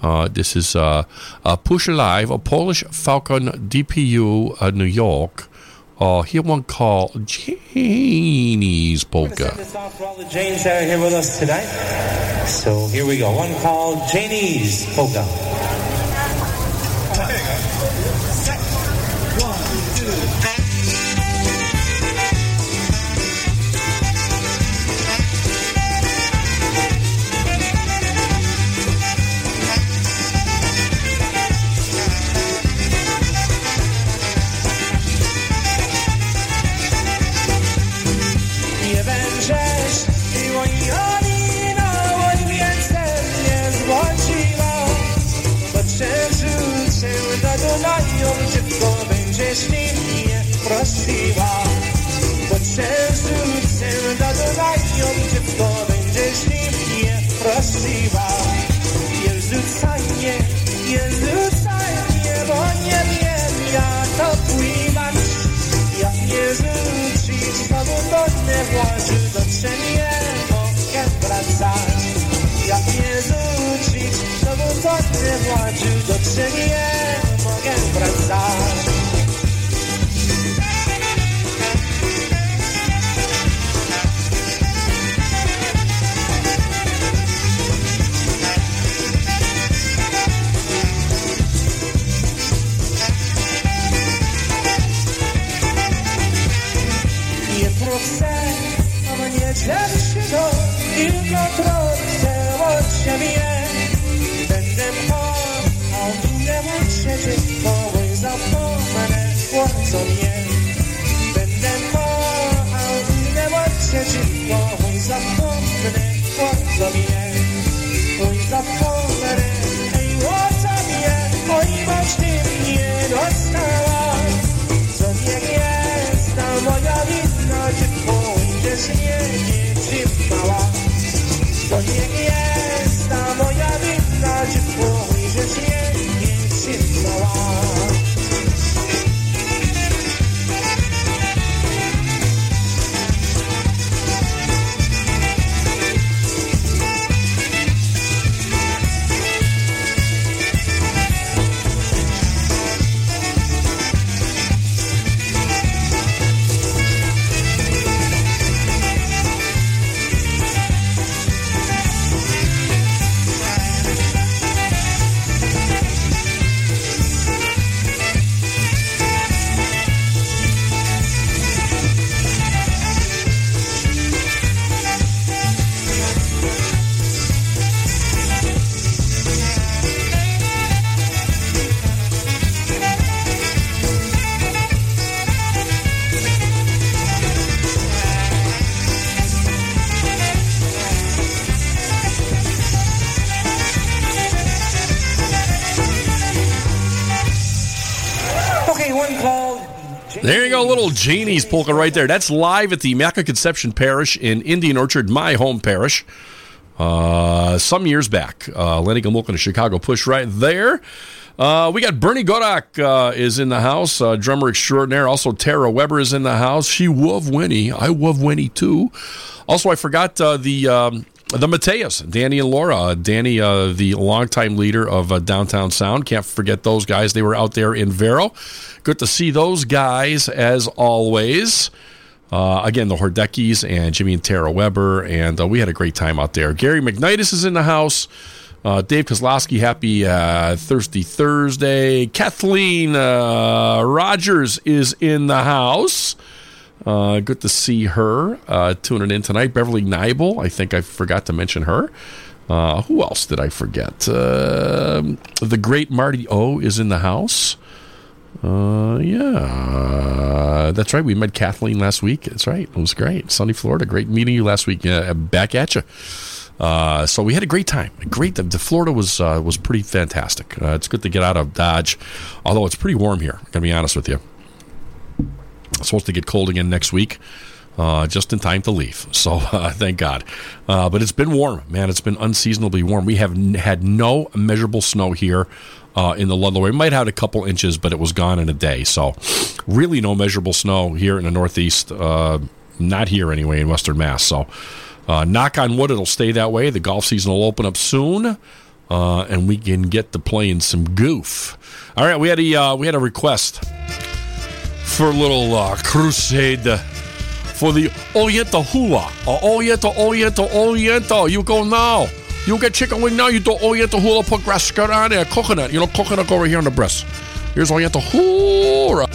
Uh, this is uh, uh, Push Live, a Polish Falcon DPU, uh, New York. Uh, here one called Janie's polka. This off for all the Janes that are here with us tonight. So here we go. One called Janie's Polka. Włoży do ciebie Janie's polka right there. That's live at the Immaculate Conception Parish in Indian Orchard, my home parish. Uh, some years back, uh, Lenny Gomulka and Chicago push right there. Uh, we got Bernie Godak uh, is in the house, uh, drummer extraordinaire. Also, Tara Weber is in the house. She love Winnie. I love Winnie too. Also, I forgot uh, the um, the Mateus, Danny and Laura. Uh, Danny, uh, the longtime leader of uh, Downtown Sound. Can't forget those guys. They were out there in Vero. Good to see those guys as always. Uh, again, the Hordeckis and Jimmy and Tara Weber, and uh, we had a great time out there. Gary McNitus is in the house. Uh, Dave Kozlowski, happy Thirsty Thursday. Kathleen Rogers is in the house. Uh, good to see her uh, tuning in tonight. Beverly Nibel, I think I forgot to mention her. Uh, who else did I forget? Um the great Marty O is in the house. Uh, yeah, that's right. We met Kathleen last week. That's right. It was great. Sunny, Florida. Great meeting you last week. Back at you. Uh, so we had a great time. Great. The, the Florida was uh, was pretty fantastic. Uh, it's good to get out of Dodge, although it's pretty warm here. Gonna be honest with you. It's supposed to get cold again next week. Uh, just in time to leave. So uh, thank God. Uh, but it's been warm, man. It's been unseasonably warm. We have n- had no measurable snow here uh, in the Ludlow. We might have had a couple inches, but it was gone in a day. So really no measurable snow here in the Northeast. Uh, not here anyway in Western Mass. So uh, knock on wood, it'll stay that way. The golf season will open up soon. And we can get to playing some goof. All right, we had a we had a request for a little uh, crusade uh, for the Oriental hula. Uh, Oriental, Oriental, Oriental. You go now. You get chicken wing now. You do Oriental hula. Put grass skirt on there. Coconut. You know, coconut go over here on the breast. Here's Oriental hula.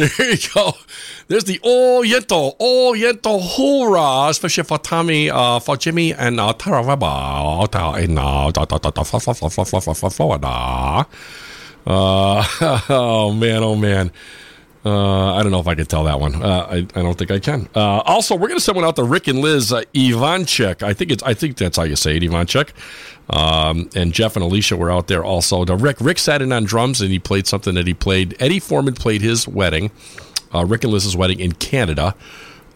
There you go. There's the Oriental, Oriental hurrah, especially for Tommy, uh, for Jimmy, and uh, Tara Weber in uh, Uh, oh, man, oh, man. Uh, I don't know if I can tell that one. Uh, I, I don't think I can. Uh, also, we're going to send one out to Rick and Liz uh, Ivanchek. I think it's I think that's how you say it, Ivanchek. Um, and Jeff and Alicia were out there also. Rick Rick sat in on drums and he played something that he played. Eddie Forman played his wedding, uh, Rick and Liz's wedding in Canada.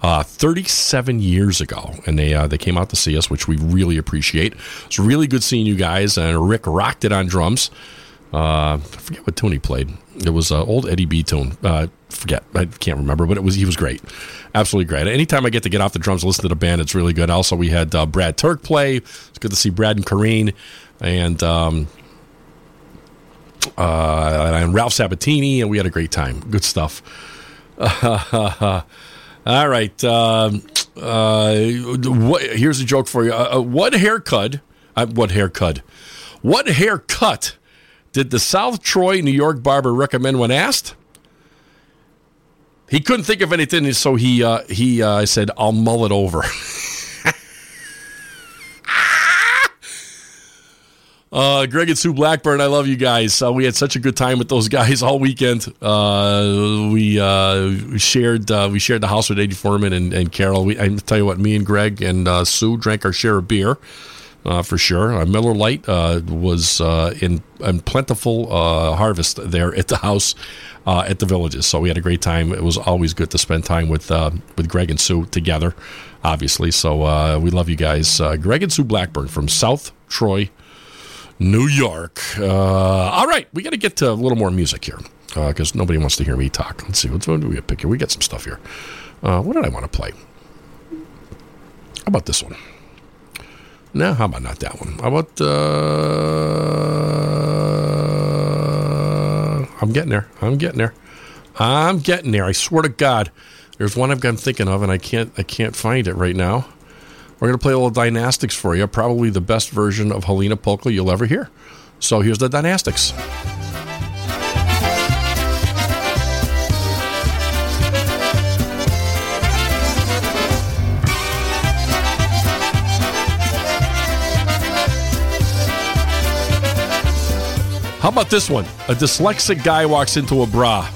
Uh, 37 years ago, and they uh, they came out to see us, which we really appreciate. It's really good seeing you guys, and Rick rocked it on drums. Uh, I forget what tune he played. It was an old Eddie B tune. Uh, forget, I can't remember, but it was he was great, absolutely great. Anytime I get to get off the drums, listen to the band, it's really good. Also, we had uh, Brad Turk play. It's good to see Brad and Kareen, and um, uh, and Ralph Sabatini, and we had a great time. Good stuff. All right. Um, uh, what, here's a joke for you. Uh, uh, what haircut? Uh, what haircut? What haircut did the South Troy, New York barber recommend when asked? He couldn't think of anything, so he uh, he uh, said, "I'll mull it over." Uh, Greg and Sue Blackburn, I love you guys. Uh, we had such a good time with those guys all weekend. Uh, we, uh, we shared uh, we shared the house with Eddie Forman and, and Carol. We, I tell you what, me and Greg and uh, Sue drank our share of beer uh, for sure. Uh, Miller Lite uh, was uh, in, in plentiful uh, harvest there at the house uh, at the villages. So we had a great time. It was always good to spend time with uh, with Greg and Sue together, obviously. So uh, we love you guys. Uh, Greg and Sue Blackburn from South Troy, New York. Uh, all right, we got to get to a little more music here because nobody wants to hear me talk. Let's see, what do we pick here? We got some stuff here. Uh, what did I want to play? How about this one? No, how about not that one? How about uh, I'm getting there. I'm getting there. I'm getting there. I swear to God, there's one I'm thinking of, and I can't. I can't find it right now. We're gonna play a little Dynastics for you. Probably the best version of Helena Polka you'll ever hear. So here's the Dynastics. How about this one? A dyslexic guy walks into a bra.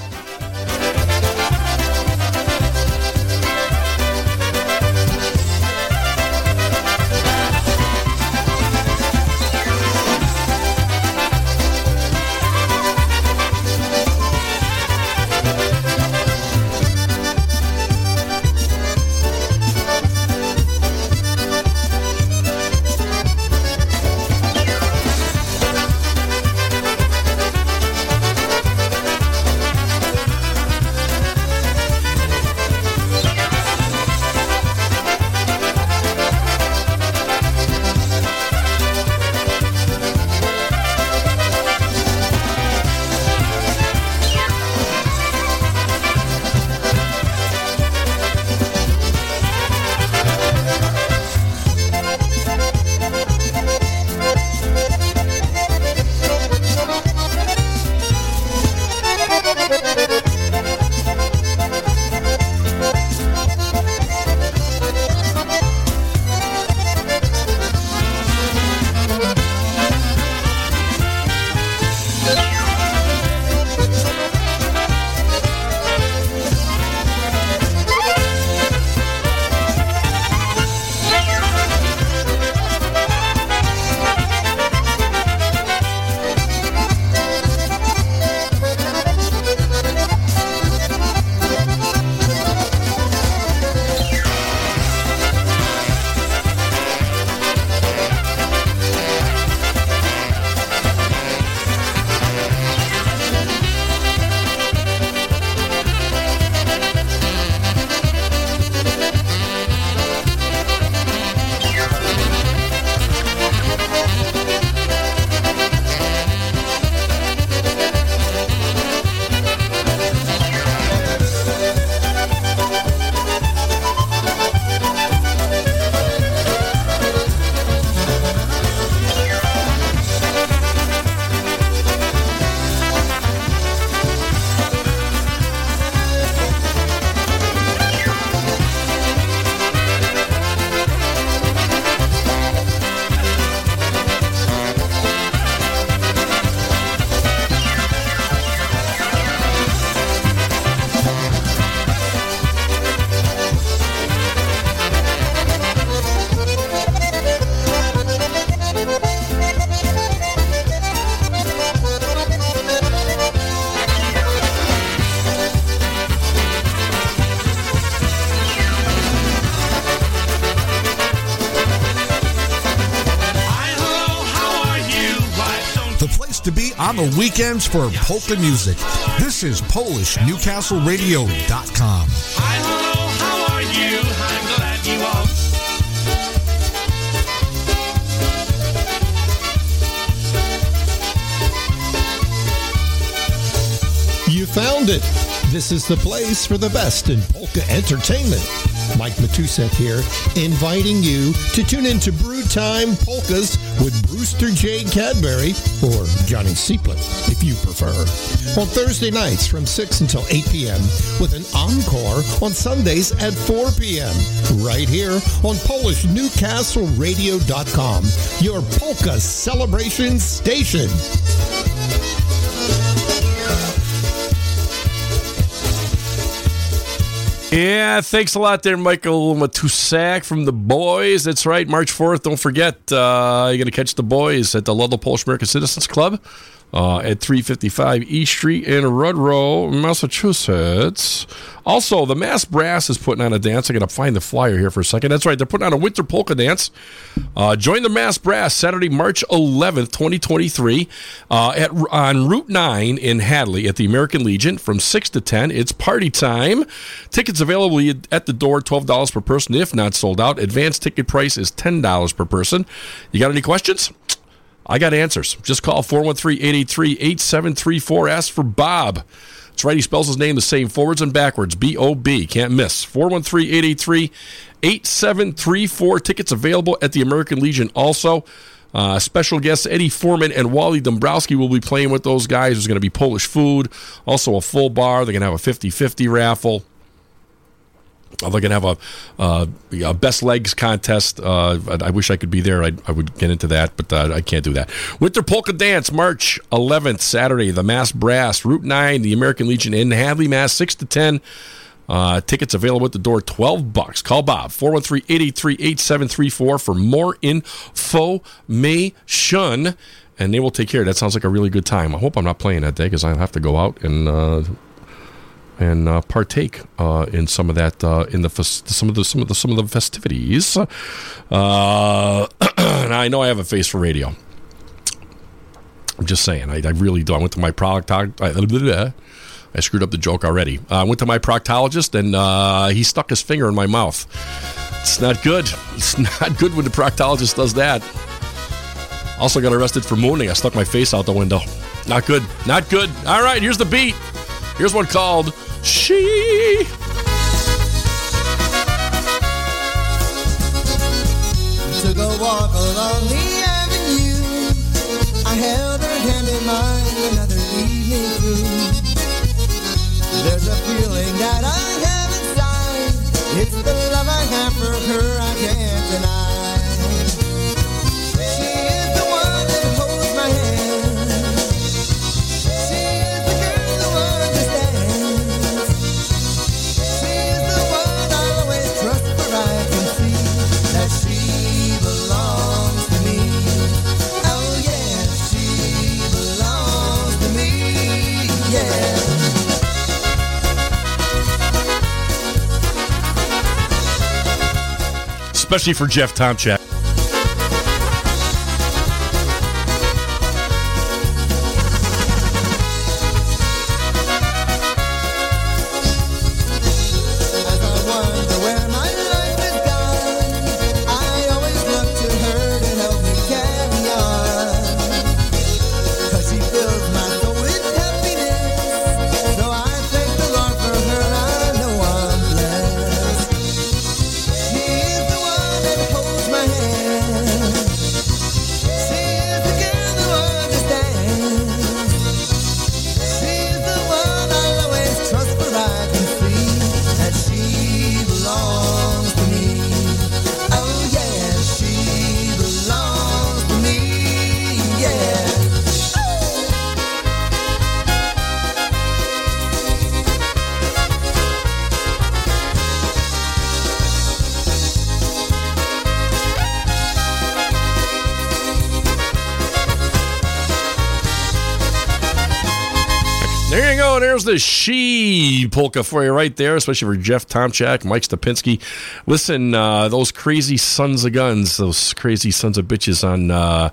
On the weekends for polka music. This is PolishNewcastleRadio.com. Hi, hello, how are you? I'm glad you all. You found it. This is the place for the best in polka entertainment. Mike Matusek here, inviting you to tune into Brew Time Polkas with Brewster J. Cadbury, or Johnny Cieplik, if you prefer, on Thursday nights from 6 until 8 p.m., with an encore on Sundays at 4 p.m., right here on PolishNewcastleRadio.com, your polka celebration station. Yeah, thanks a lot there, Michael Matusak from the boys. That's right, March 4th. Don't forget, uh, you're going to catch the boys at the Ludlow Polish American Citizens Club uh, at 355 East Street in Ludlow, Massachusetts. Also, the Mass Brass is putting on a dance. I'm going to find the flyer here for a second. That's right, they're putting on a winter polka dance. Uh, join the Mass Brass Saturday, March 11th, 2023, uh, at, on Route 9 in Hadley at the American Legion from 6 to 10. It's party time. Tickets available at the door, $12 per person if not sold out. Advanced ticket price is $10 per person. You got any questions? I got answers. Just call 413 883 8734. Ask for Bob. That's right. He spells his name the same forwards and backwards. B O B. Can't miss. 413 883 8734. Tickets available at the American Legion also. Uh, special guests Eddie Forman and Wally Dombrowski will be playing with those guys. There's going to be Polish food, also a full bar. They're going to have a 50 50 raffle. They're going to have a, uh, a best legs contest. Uh, I I wish I could be there. I, I would get into that, but uh, I can't do that. Winter Polka Dance, March 11th, Saturday. The Mass Brass, Route 9, the American Legion in Hadley, Mass, 6 to 10. Uh, tickets available at the door, 12 bucks. Call Bob, 413-883-8734 for more information, and they will take care. That sounds like a really good time. I hope I'm not playing that day because I have to go out and uh, and uh, partake uh, in some of that uh, in the some of the some of the some of the festivities. Uh, now I know I have a face for radio. I'm just saying. I, I really do. I went to my proctologist. I, I screwed up the joke already. I went to my proctologist and uh, he stuck his finger in my mouth. It's not good. It's not good when the proctologist does that. Also got arrested for mooning. I stuck my face out the window. Not good. Not good. All right, here's the beat. Here's one called She. took a walk along the avenue. I held her hand in mine another evening through. There's a feeling that I have inside. It's the love I have for her I can't deny. Especially for Jeff Tomchak. The she polka for you right there, especially for Jeff Tomchak, Mike Stapinski. Listen, uh, those crazy sons of guns, those crazy sons of bitches on uh,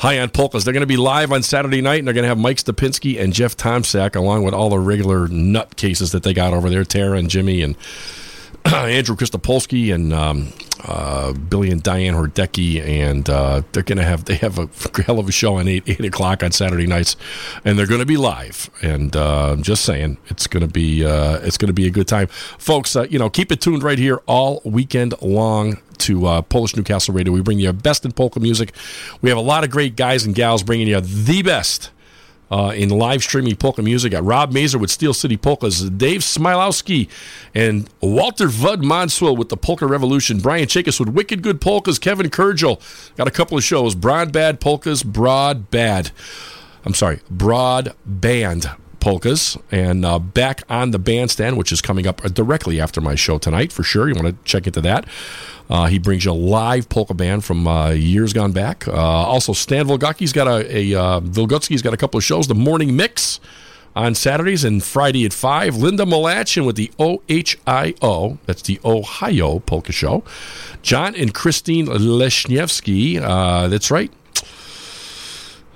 High on Polkas, they're going to be live on Saturday night, and they're going to have Mike Stapinski and Jeff Tomchak, along with all the regular nut cases that they got over there, Tara and Jimmy and Andrew Christopolsky and um, uh, Billy and Diane Hordecki, and uh, they're going to have they have a hell of a show on eight eight o'clock on Saturday nights, and they're going to be live. And uh, I'm just saying, it's going to be uh, it's going to be a good time, folks. Uh, you know, keep it tuned right here all weekend long to Polish Newcastle Radio. We bring you the best in polka music. We have a lot of great guys and gals bringing you the best uh, in live streaming polka music. Got Rob Mazer with Steel City Polkas, Dave Smilowski, and Walter Vud Monswell with the Polka Revolution, Brian Chakis with Wicked Good Polkas, Kevin Kurgel. Got a couple of shows, Broad Bad Polkas, Broad Bad. I'm sorry, Broad Band polkas and uh, back on the bandstand which is coming up directly after my show tonight for sure you want to check into that uh, he brings you a live polka band from uh, years gone back uh, also stan Volgocki's got a, a uh, Vilgotsky's got a couple of shows the morning mix on Saturdays and Friday at 5. Linda Malachin with the OHIO, that's the Ohio Polka Show. John and Christine Leshniewski, uh, that's right.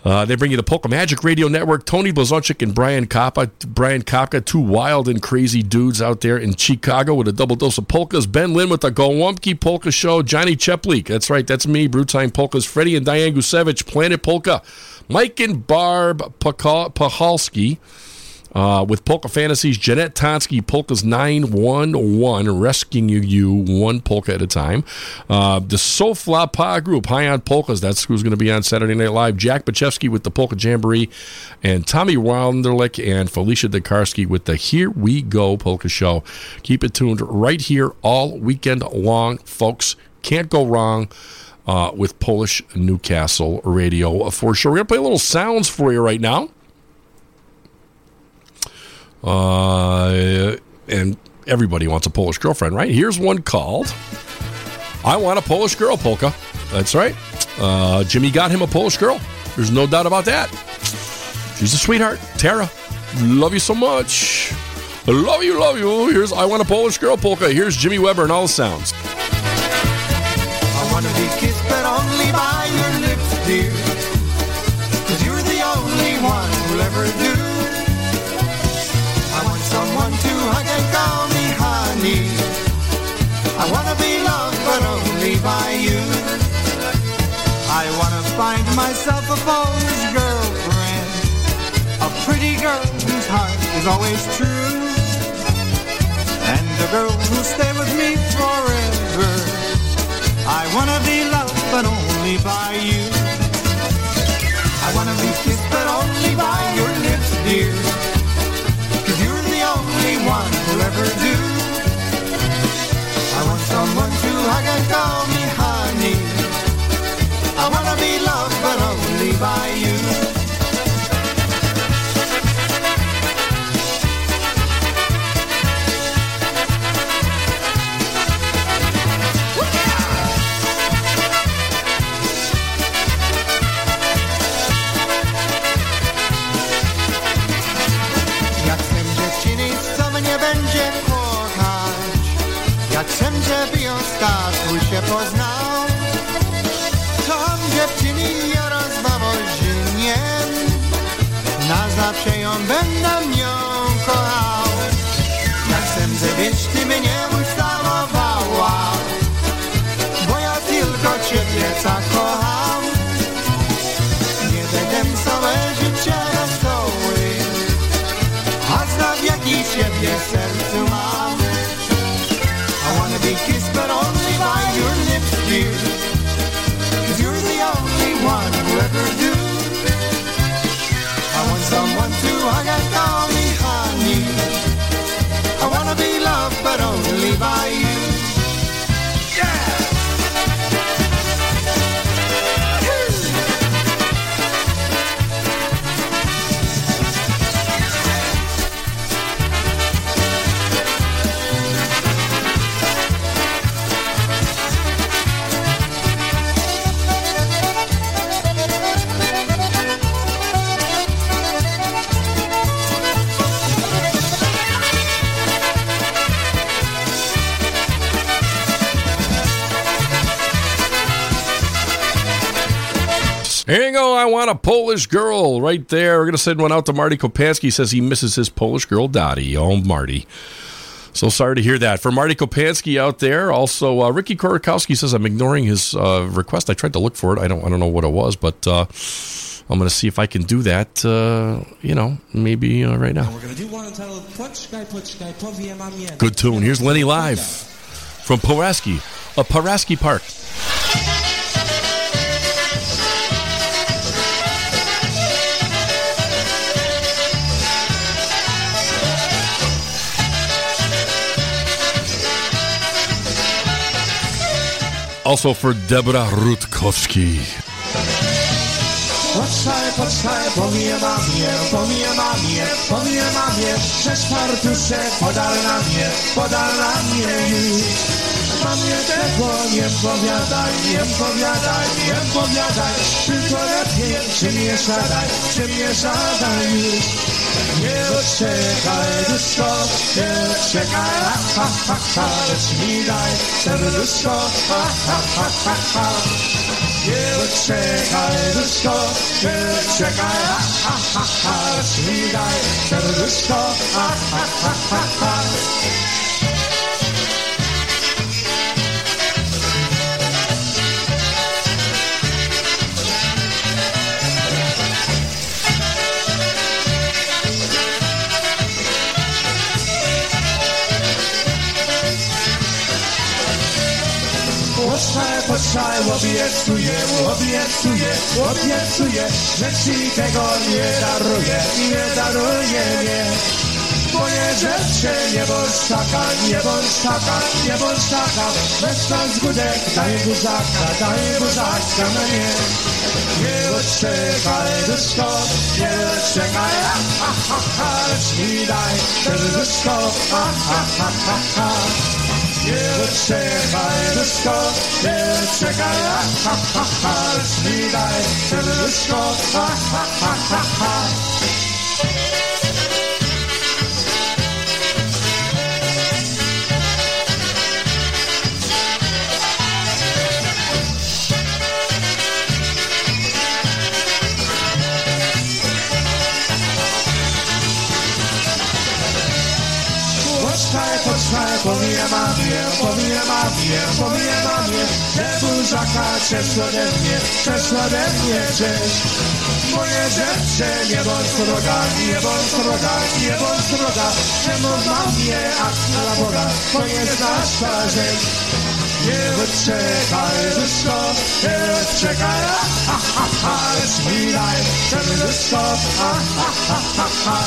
Uh, they bring you the Polka Magic Radio Network. Tony Blazonczyk and Brian Koppa. Brian Kopka, two wild and crazy dudes out there in Chicago with a double dose of polkas. Ben Lynn with the Gołąbki Polka Show. Johnny Cieplik, that's right, that's me. Brewtime Polkas. Freddie and Diane Gusevich, Planet Polka. Mike and Barb Pahalski. Uh, with Polka Fantasies, Jeanette Tonsky, Polkas 911, rescuing you, one polka at a time. Uh, the Sofla Pa group, High on Polkas, that's who's going to be on Saturday Night Live. Jack Bachevsky with the Polka Jamboree, and Tommy Wanderlich and Felicia Dekarski with the Here We Go Polka Show. Keep it tuned right here all weekend long, folks. Can't go wrong. Uh, with Polish Newcastle Radio for sure. We're going to play a little sounds for you right now. Uh, and everybody wants a Polish girlfriend, right? Here's one called I Want a Polish Girl Polka. That's right. Uh, Jimmy got him a Polish girl. There's no doubt about that. She's a sweetheart. Tara, love you so much. Love you, love you. Here's I Want a Polish Girl Polka. Here's Jimmy Weber and all the sounds. By you. I wanna find myself a Polish girlfriend. A pretty girl whose heart is always true. And a girl who'll stay with me forever. I wanna be loved, but only by you. I wanna be kissed, but only by your lips, dear. Cause you're the only one who'll ever do. Someone to hug and call me honey. I wanna be loved, but only by you. biją statku się poznał Tom dziewczyni oraz bawoźniem Na zawsze ją będzie only You go. I want a Polish girl right there. We're going to send one out to Marty Kopansky. Says he misses his Polish girl, Dottie. Oh, Marty. So sorry to hear that. For Marty Kopansky out there, also uh, Ricky Korakowski says I'm ignoring his uh, request. I tried to look for it. I don't. I don't know what it was, but uh, I'm going to see if I can do that. Uh, you know, maybe uh, right now. We're gonna do one entitled Poczkaj, Poczkaj, powiem mamie. Good tune. Here's Lenny live from Pulaski, uh, Pulaski Park. Also for Deborah Rutkowski. Poczkaj, poczkaj, powiem mamie, powiem mamie, powiem mamie, że fartuszek podal na mnie, podal na mnie już. Mamie tego nie powiadaj, nie powiadaj, nie powiadaj, tylko lepiej przy mnie siadaj, przy mnie siadaj już. Nie odczekaj, duszko, nie odczekaj, ha, ha, ha, ha, lecz mi daj serduszko, ha, ha, ha, ha, ha. Nie odczekaj, duszko, nie odczekaj, ha, ha, ha, ha, lecz mi daj serduszko, ha, ha, ha, ha, ha. Poczkaj, poczkaj, obiecuję, obiecuję, obiecuję, że ci tego nie daruję, nie daruję, nie. Moje rzeczy nie bądź taka, nie bądź taka, nie bądź taka, bez tam zgódek, daj buzaka, daj buzaka na nie. Nie odczekaj, duszko, nie odczekaj, ha, ha, ha, ha, lecz mi daj, serduszko, ha, ha, ha, ha, ha. Nie odczekaj, duszko, nie odczekaj, ha, ha, ha, ha, lecz mi daj, serduszko, ha, ha, ha, ha, trzech, po trzech Pomije magię, pomije burzaka, cześć ode mnie, cześć ode mnie, cześć Moje rzeczy, nie bądź sroga, nie bądź sroga, nie bądź sroga Czemu mam mnie, akt na Boga, to jest nasza rzecz Nie odczekaj, duszko, nie odczekaj, ha, ha, ha, ha, lecz mi daj, serduszko, ha, ha, ha, ha, ha.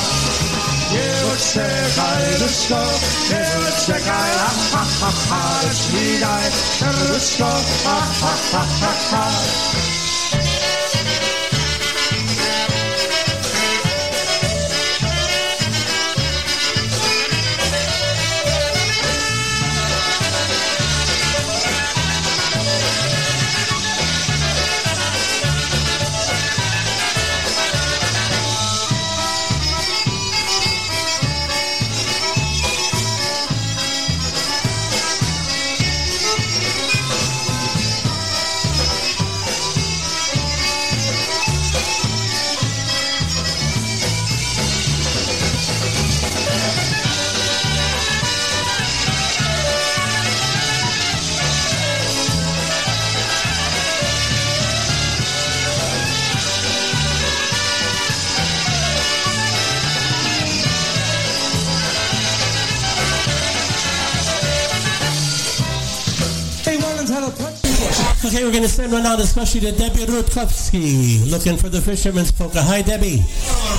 Nie odczekaj, duszko, nie odczekaj, ha, ha, ha, ha, mi daj, serduszko, ha, ha, ha, ha, ha. time went out especially to Debbie Rutkowski, looking for the Fisherman's Polka. Hi, Debbie.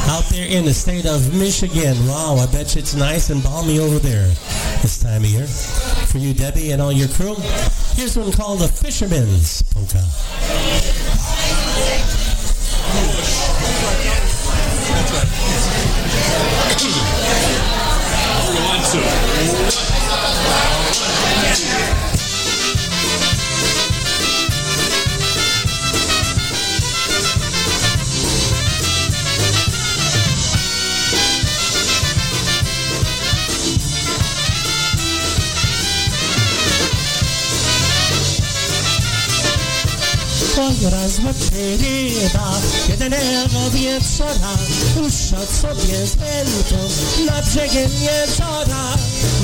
Out there in the state of Michigan. Wow, I bet you it's nice and balmy over there this time of year. For you, Debbie, and all your crew, here's one called the Fisherman's Polka. raz wypyliwa Jedynego wieczora Usiadł sobie z mętą Na brzegiem jeziora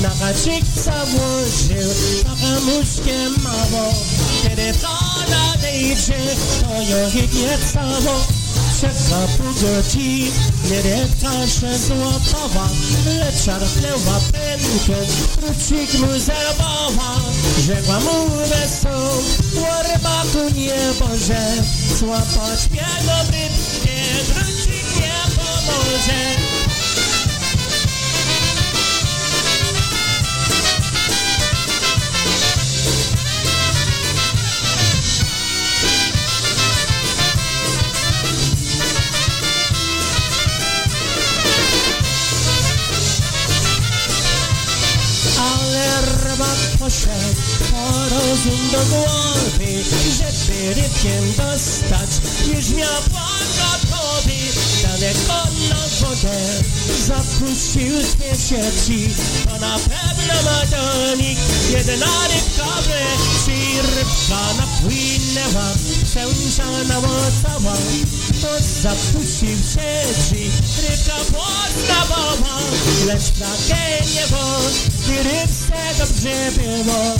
Na hacik założył Taka muszkiem mało Kiedy to nadejdzie To ją hygnie cało Szewca budzi, nieretka złotowa, leczar pleła pękiem, krucik mu zabawa. Rzekła mu wesoł, łorybaku nie Boże, złapać mnie dobry, nie krucik nie pomoże. przed porozum do głowy, żeby rybkiem dostać niżmia płakatowi. Danek on na wodę zapuścił dwie sieci, to na pewno ma tonik. Jedna rybka w leci, rybka napłynęła, przełęczana łocała, to zapuścił sieci, rybka poznawała, lecz na nie wolno. cebeva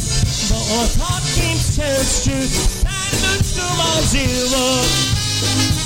Bo o takim sercu Sen my azıva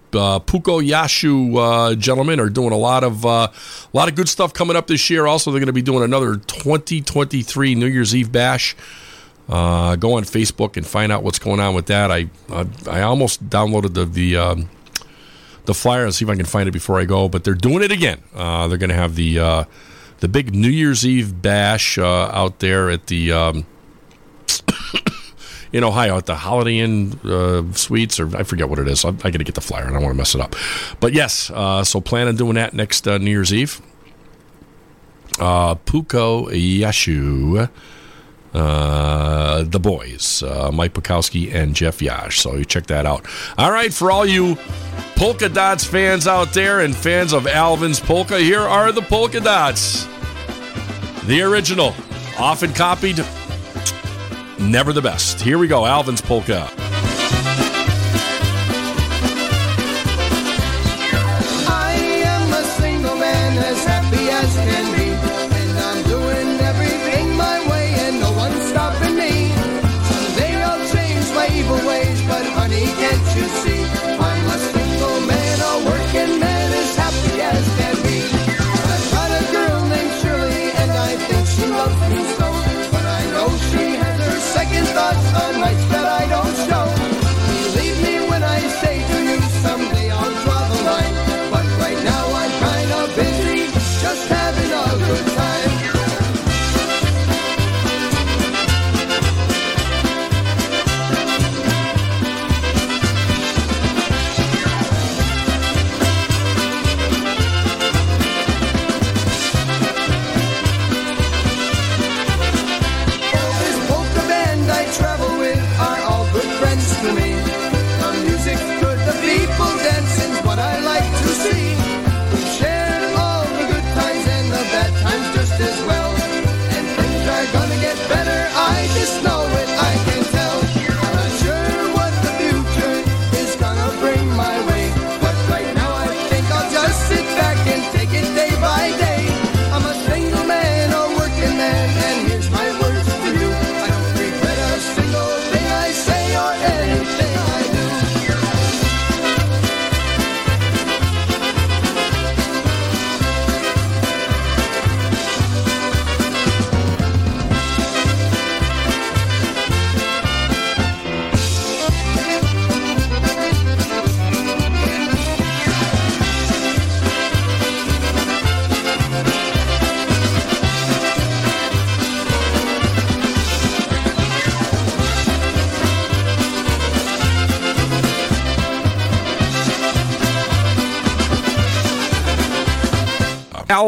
uh, Puko Yashu uh, gentlemen are doing a lot of uh, a lot of good stuff coming up this year. Also, they're going to be doing another 2023 New Year's Eve bash. Uh, go on Facebook and find out what's going on with that. I I, I almost downloaded the the um, the flyer and see if I can find it before I go. But they're doing it again. Uh, they're going to have the uh, the big New Year's Eve bash uh, out there at the. Um, in Ohio at the Holiday Inn uh, Suites, or I forget what it is. I, I got to get the flyer. And I don't want to mess it up. But yes, uh, so plan on doing that next uh, New Year's Eve. Uh, Puko Yashu, uh, the boys, uh, Mike Bukowski and Jeff Yash. So you check that out. All right, for all you polka dots fans out there and fans of Alvin's polka, here are the polka dots. The original, often copied, never the best. Here we go, Alvin's polka.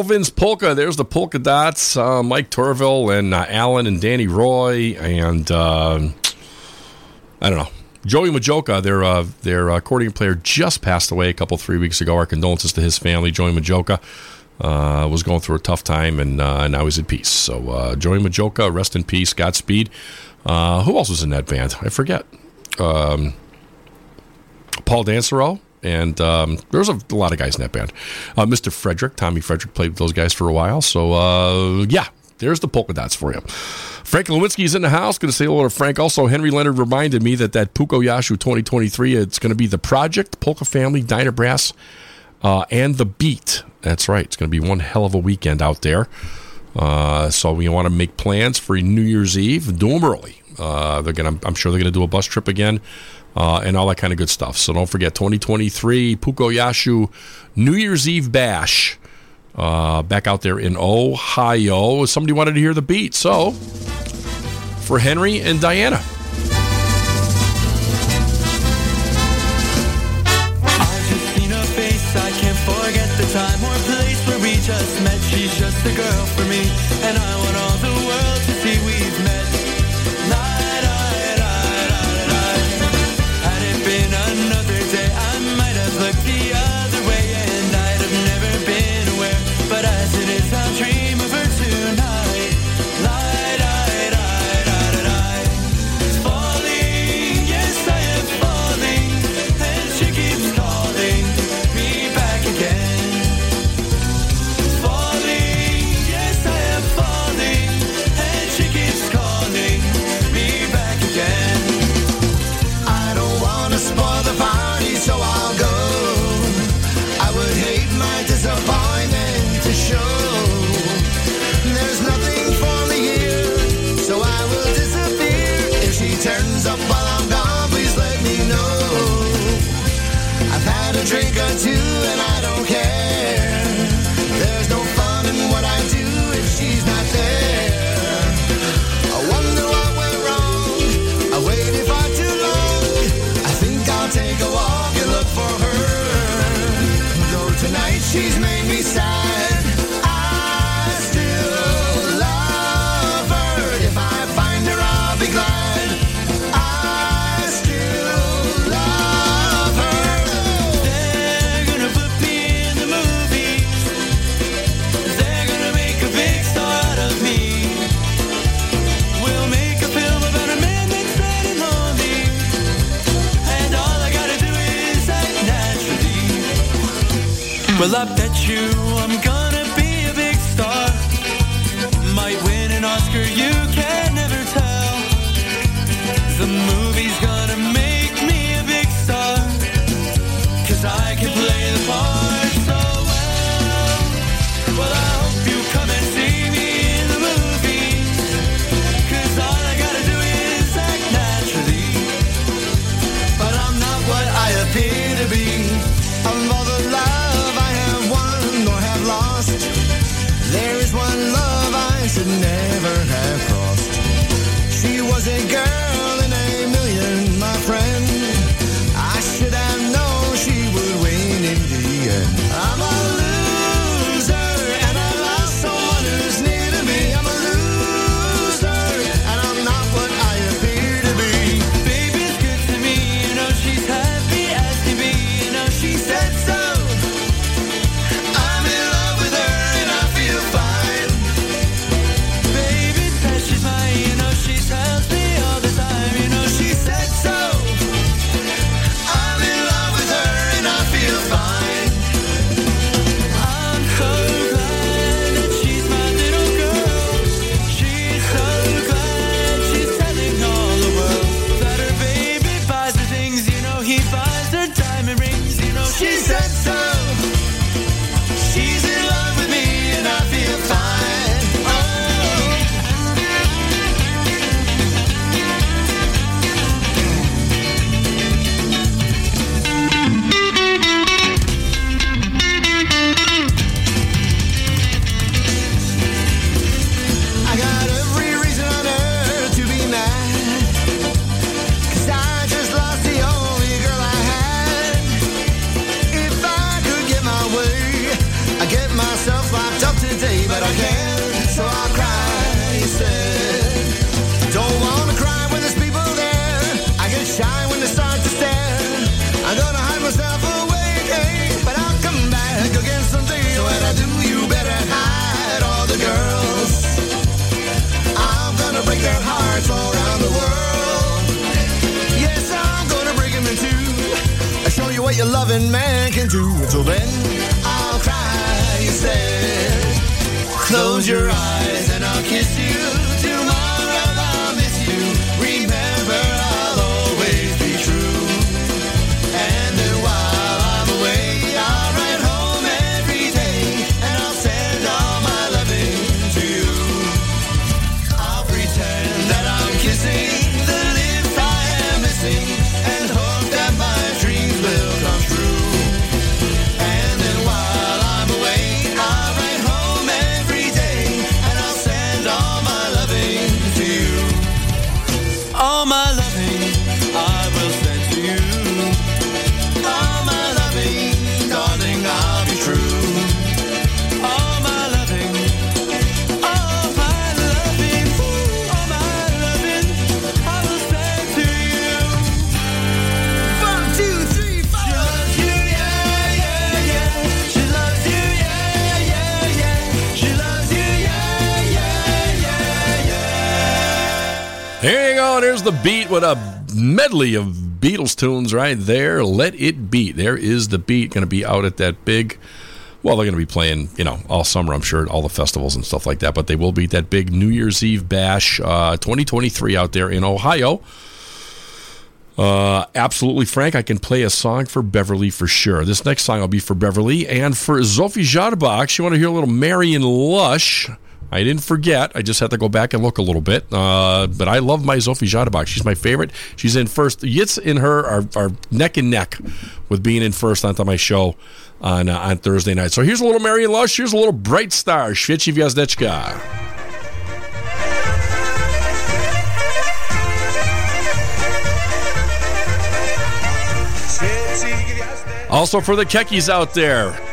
Alvin's Polka. There's the polka dots. Uh, Mike Torville and uh, Alan and Danny Roy and um I don't know. Joey Majoka, their uh, their accordion player, just passed away a couple three weeks ago. Our condolences to his family. Joey Majoka uh, was going through a tough time, and uh, now he's at peace. So uh, Joey Majoka, rest in peace, Godspeed. Uh, who else was in that band? I forget. Um, Paul Dansereau, and um, there's a, a lot of guys in that band. Uh, Mr. Frederick, Tommy Frederick played with those guys for a while. So uh, yeah, there's the polka dots for you. Frank Lewinsky's in the house. Going to say hello to Frank. Also, Henry Leonard reminded me that that Puko Yashu 2023, it's going to be the Project, Polka Family, Diner Brass, uh, and the Beat. That's right. It's going to be one hell of a weekend out there. Uh, so we want to make plans for New Year's Eve. Do them early. Uh, they're gonna. I'm sure they're gonna do a bus trip again, uh, and all that kind of good stuff. So don't forget 2023 Puko Yashu New Year's Eve bash. Uh, back out there in Ohio. Somebody wanted to hear the beat, so for Henry and Diana. She's Well, I bet you With a medley of Beatles tunes right there. Let it beat. There is the beat. Going to be out at that big. Well, they're going to be playing, you know, all summer, I'm sure, at all the festivals and stuff like that. But they will be at that big New Year's Eve bash uh, 2023 out there in Ohio. Uh, absolutely, Frank. I can play a song for Beverly for sure. This next song will be for Beverly and for Sophie Jadabach. You want to hear a little Marion Lush? I didn't forget. I just had to go back and look a little bit. Uh, but I love my Sophie Jadabach. She's my favorite. She's in first. Yitz and her are, are neck and neck with being in first onto my show on uh, on Thursday night. So here's a little Marion Lush. Here's a little Bright Star. Świeci Gwiazdeczka. Also for the Kekis out there.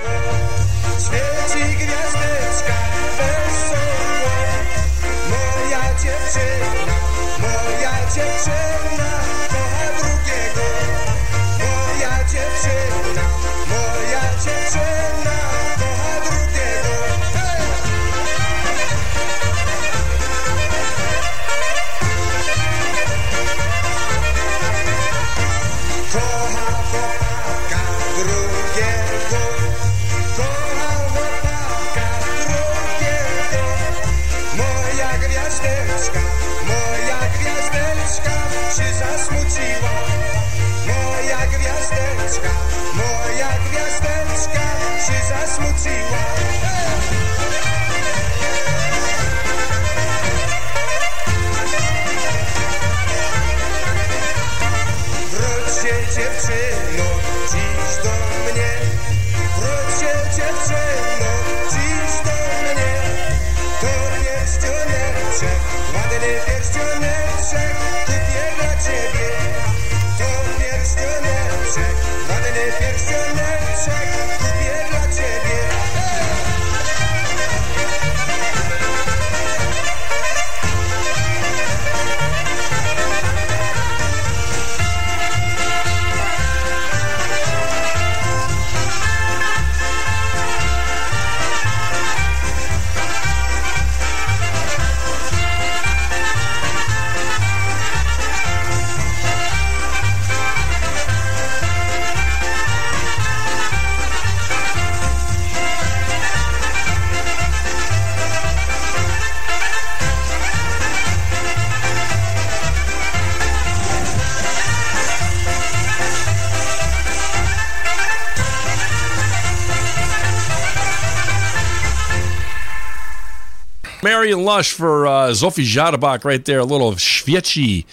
Marion Lush for uh, Sophie Jadabach right there. A little Świeci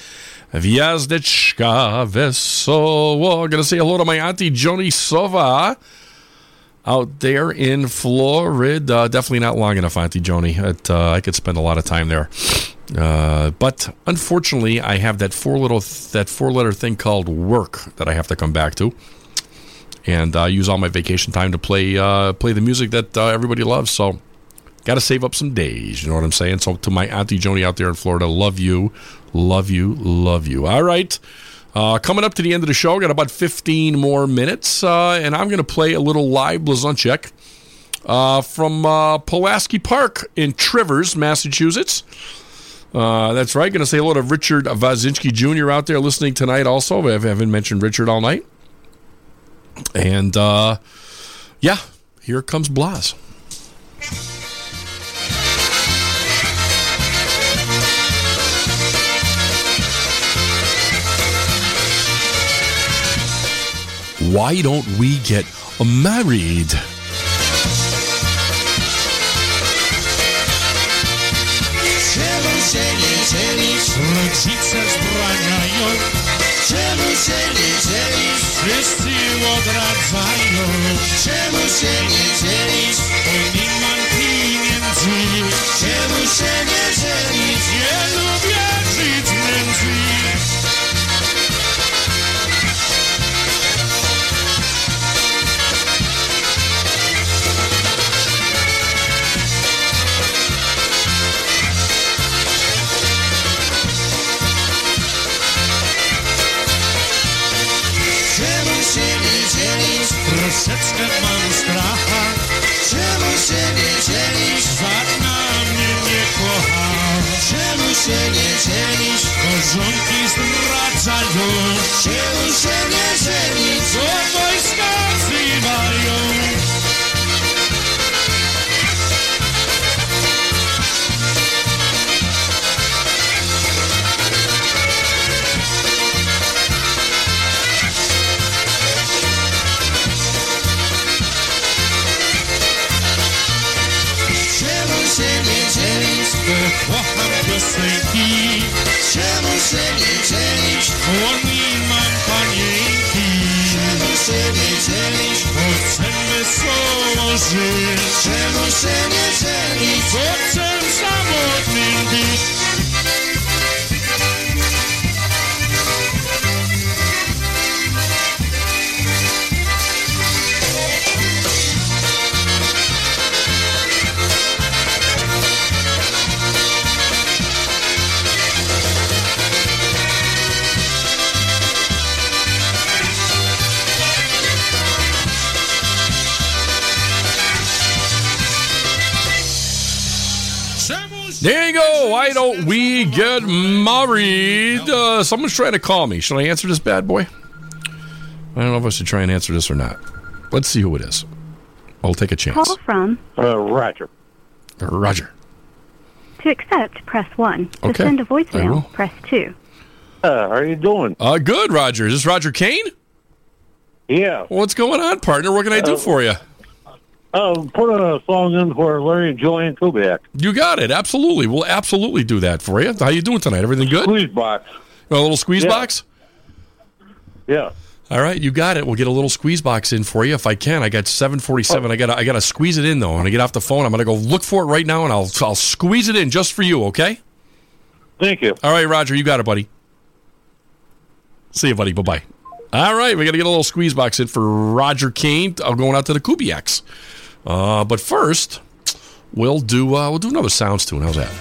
Gwiazdeczka Wesoło. Gonna say hello to my auntie Joni Sova out there in Florida. Definitely not long enough, Auntie Joni. Uh, I could spend a lot of time there. Uh, but unfortunately, I have that four little that four letter thing called work that I have to come back to, and uh, use all my vacation time to play uh, play the music that uh, everybody loves. So, got to save up some days. You know what I'm saying? So, to my auntie Joni out there in Florida, love you, love you, love you. All right. Uh, coming up to the end of the show, got about 15 more minutes, uh, and I'm going to play a little live Blazonczyk uh, from uh, Pulaski Park in Three Rivers, Massachusetts. Uh, that's right. Going to say hello to Richard Vazinski Jr. out there listening tonight. Also, I haven't mentioned Richard all night. And uh, yeah, here comes Blas. Why don't we get married? Czemu się? Wszyscy odradzają. Czemu się pieniędzy. Czemu się nie? Nie lubię żyć nędzy. Troszeczkę mam stracha. Czemu się nie dzielisz? Żadna mnie nie kocha. Czemu się nie dzielisz? Korzonki zdradzają. Czemu się nie dzielisz? Bo wojska wzywają. Czemu się nie dzielisz? Bo nie mam panienki. Czemu się nie dzielisz? Bo chcę wesoło żyć. Czemu się nie dzielisz? Bo chcę samotnym być. There you go. Why don't we get married? Uh, someone's trying to call me. Should I answer this bad boy? I don't know if I should try and answer this or not. Let's see who it is. I'll take a chance. Call from Uh, Roger. Roger. to accept, press 1. To Okay. send a will. voicemail, press 2. Uh, how are you doing? Uh, good, Roger. Is this Roger Kane? Yeah. What's going on, partner? What can I do Uh, for you? Uh, put a song in for Larry and Joanne Kubiak. You got it. Absolutely. We'll absolutely do that for you. How you doing tonight? Everything good? Squeeze box. A little squeeze Yeah. box? Yeah. All right, you got it. We'll get a little squeeze box in for you if I can. I got 747. I got to I got to squeeze it in though. When I get off the phone, I'm going to go look for it right now and I'll I'll squeeze it in just for you, okay? Thank you. All right, Roger, you got it, buddy. See you, buddy. Bye-bye. All right, we got to get a little squeeze box in for Roger Kane. I'm going out to the Kubiaks. Uh, but first, we'll do uh, we'll do another sounds tune. How's that?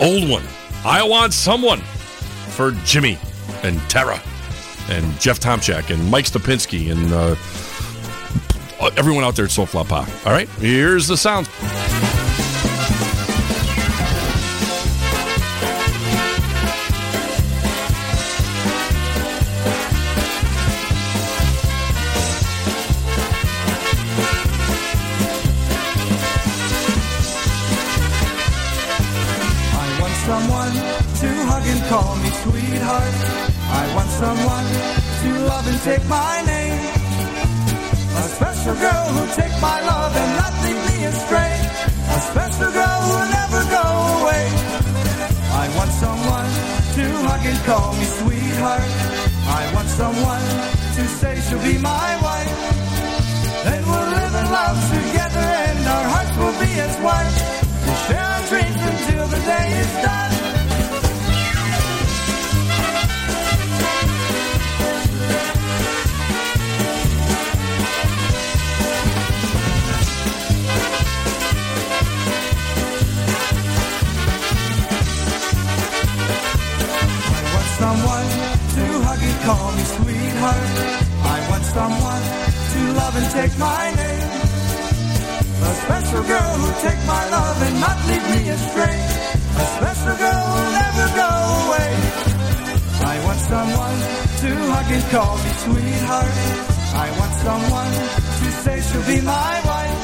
Old one. I want someone for Jimmy and Tara and Jeff Tomchak and Mike Stopinski and uh, everyone out there at Soulflower Pop. All right, here's the sound. Call me sweetheart. I want someone to love and take my name. A special girl who'll take my love and not lead me astray. A special girl who'll never go away. I want someone to hug and call me sweetheart. I want someone to say she'll be my wife. Then we'll live in love together and our hearts will be as one. We'll share our dreams until the day is done. Someone to hug and call me sweetheart. I want someone to love and take my name. A special girl who'll take my love and not leave me astray. A special girl who'll never go away. I want someone to hug and call me sweetheart. I want someone to say she'll be my wife.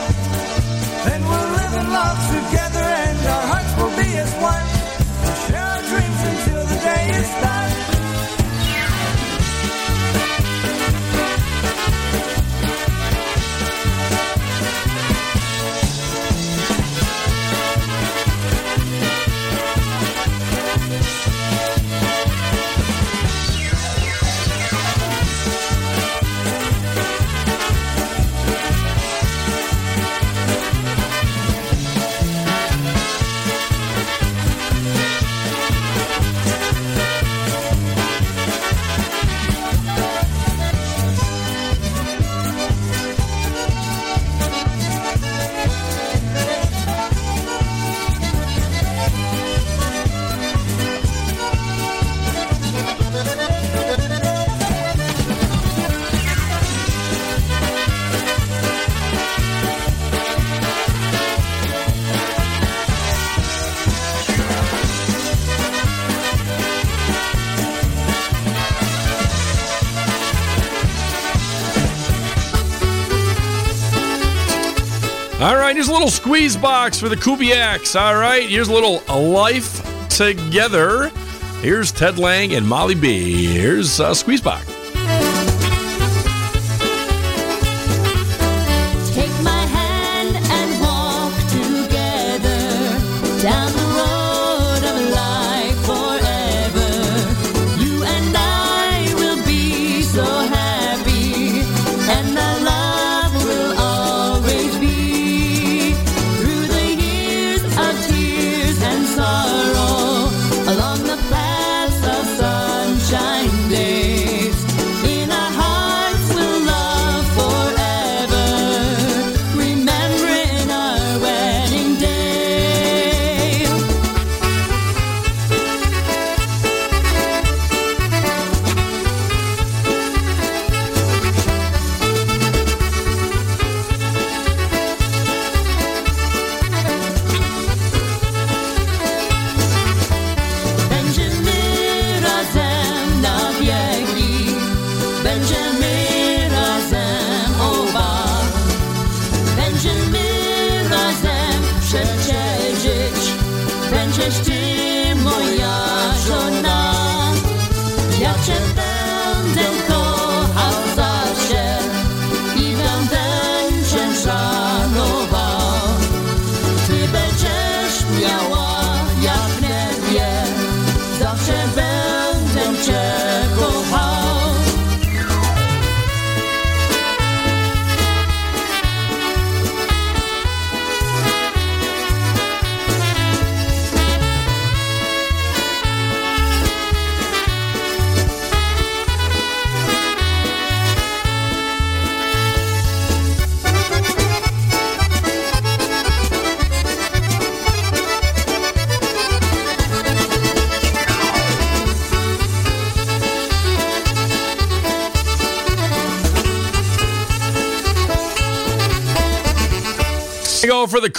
Then we'll live in love together and our hearts will be as one. We'll share our dreams until the day is done. Squeeze box for the Kubiaks. All right, here's a little life together. Here's Ted Lang and Molly B. Here's uh, squeeze box.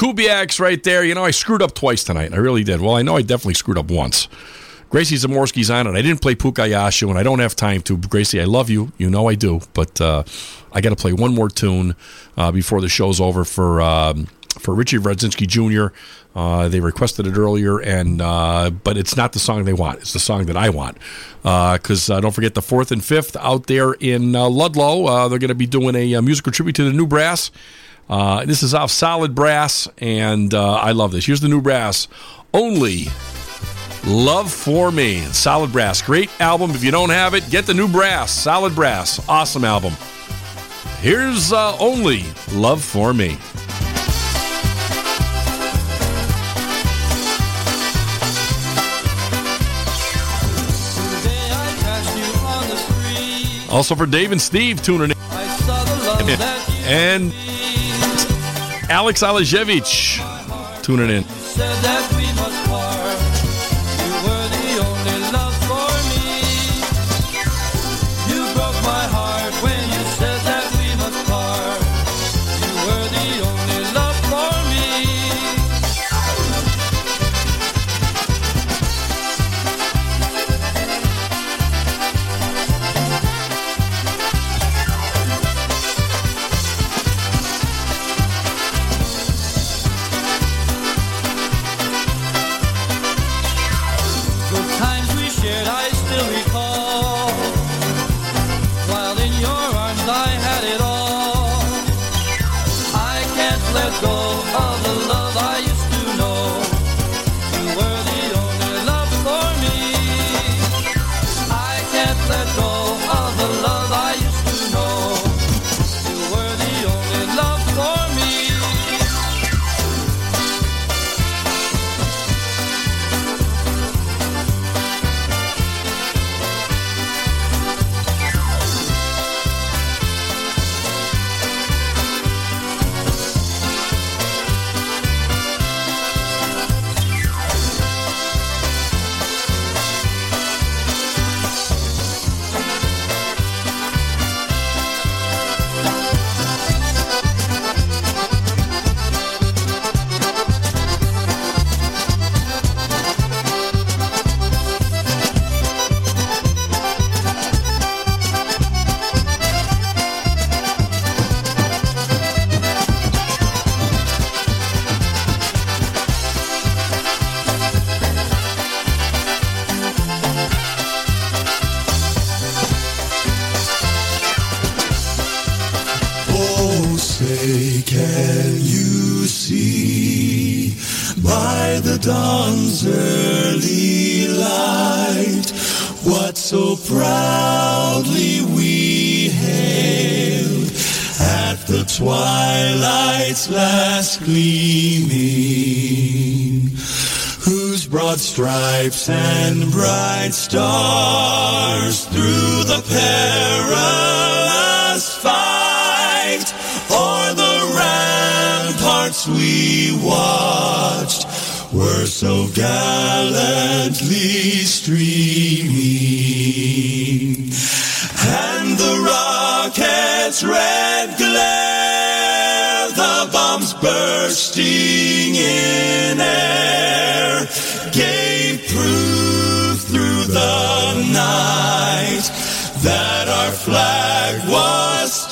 Kubiaks right there. You know, I screwed up twice tonight. I really did. Well, I know I definitely screwed up once. Gracie Zamorski's on it. I didn't play Pukayashu, and I don't have time to. Gracie, I love you. You know I do. But uh, I got to play one more tune uh, before the show's over for um, for Richie Radzinski Jr. Uh, they requested it earlier, and uh, but it's not the song they want. It's the song that I want. Because uh, don't forget the fourth and fifth out there in uh, Ludlow. Uh, they're going to be doing a, uh musical tribute to the new brass. Uh, this is off Solid Brass, and uh, I love this. Here's the new brass. Only Love for Me. Solid Brass. Great album. If you don't have it, get the new brass. Solid Brass. Awesome album. Here's uh, Only Love for Me. Also for Dave and Steve tuning in. And Alex Alejevich tuning in. By the dawn's early light. What so proudly we hailed at the twilight's last gleaming, whose broad stripes and bright stars through the perilous we watched. Were so gallantly streaming, and the rocket's red glare, the bombs bursting in air, gave proof through the night that our flag was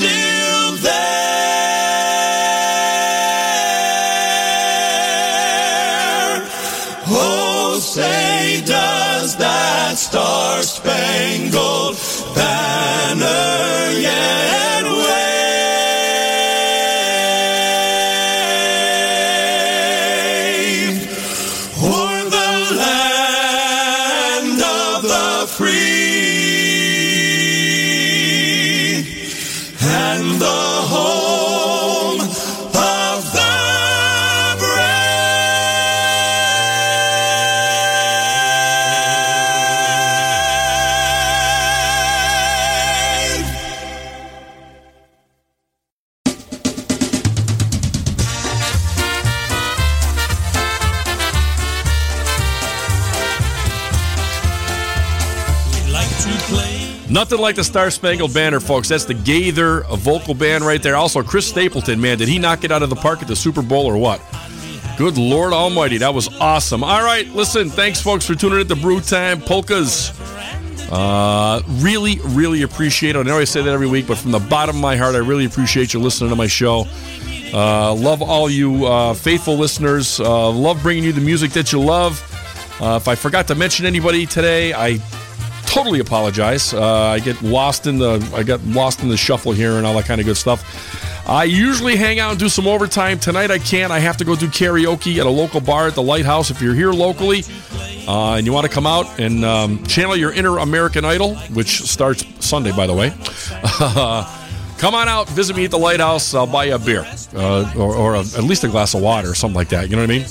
Nothing like the Star Spangled Banner, folks. That's the Gaither vocal band right there. Also, Chris Stapleton, man, did he knock it out of the park at the Super Bowl or what? Good Lord Almighty, that was awesome. All right, listen, thanks, folks, for tuning in to Brew Time Polkas. Uh, really, really appreciate it. I know I say that every week, but from the bottom of my heart, I really appreciate you listening to my show. Uh, love all you uh, faithful listeners. Uh, love bringing you the music that you love. Uh, if I forgot to mention anybody today, I totally apologize. Uh, I get lost in the I got lost in the shuffle here and all that kind of good stuff. I usually hang out and do some overtime. Tonight I can't. I have to go do karaoke at a local bar at the Lighthouse. If you're here locally uh, and you want to come out and um, channel your inner American Idol, which starts Sunday, by the way, come on out, visit me at the Lighthouse. I'll buy you a beer uh, or, or a, at least a glass of water or something like that. You know what I mean?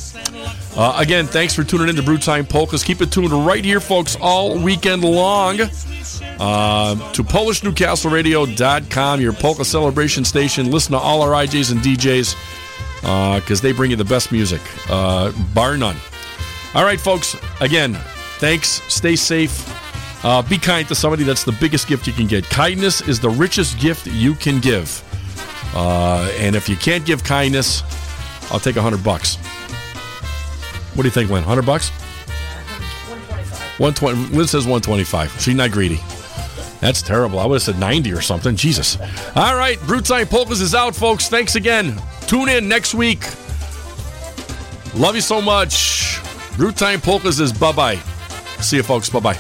Uh, again, thanks for tuning in to Brewtime Polkas. Keep it tuned right here, folks, all weekend long uh, to PolishNewcastleRadio.com, your polka celebration station. Listen to all our IJs and DJs because they bring you the best music, uh, bar none. All right, folks, again, thanks. Stay safe. Uh, be kind to somebody. That's the biggest gift you can get. Kindness is the richest gift you can give. Uh, and if you can't give kindness, I'll take a hundred bucks. What do you think, Lynn? Hundred bucks? One twenty. Lynn says one twenty-five. She's not greedy. That's terrible. I would have said ninety or something. Jesus. All right, Brewtime Polkas is out, folks. Thanks again. Tune in next week. Love you so much. Brewtime Polkas is bye bye. See you, folks. Bye bye.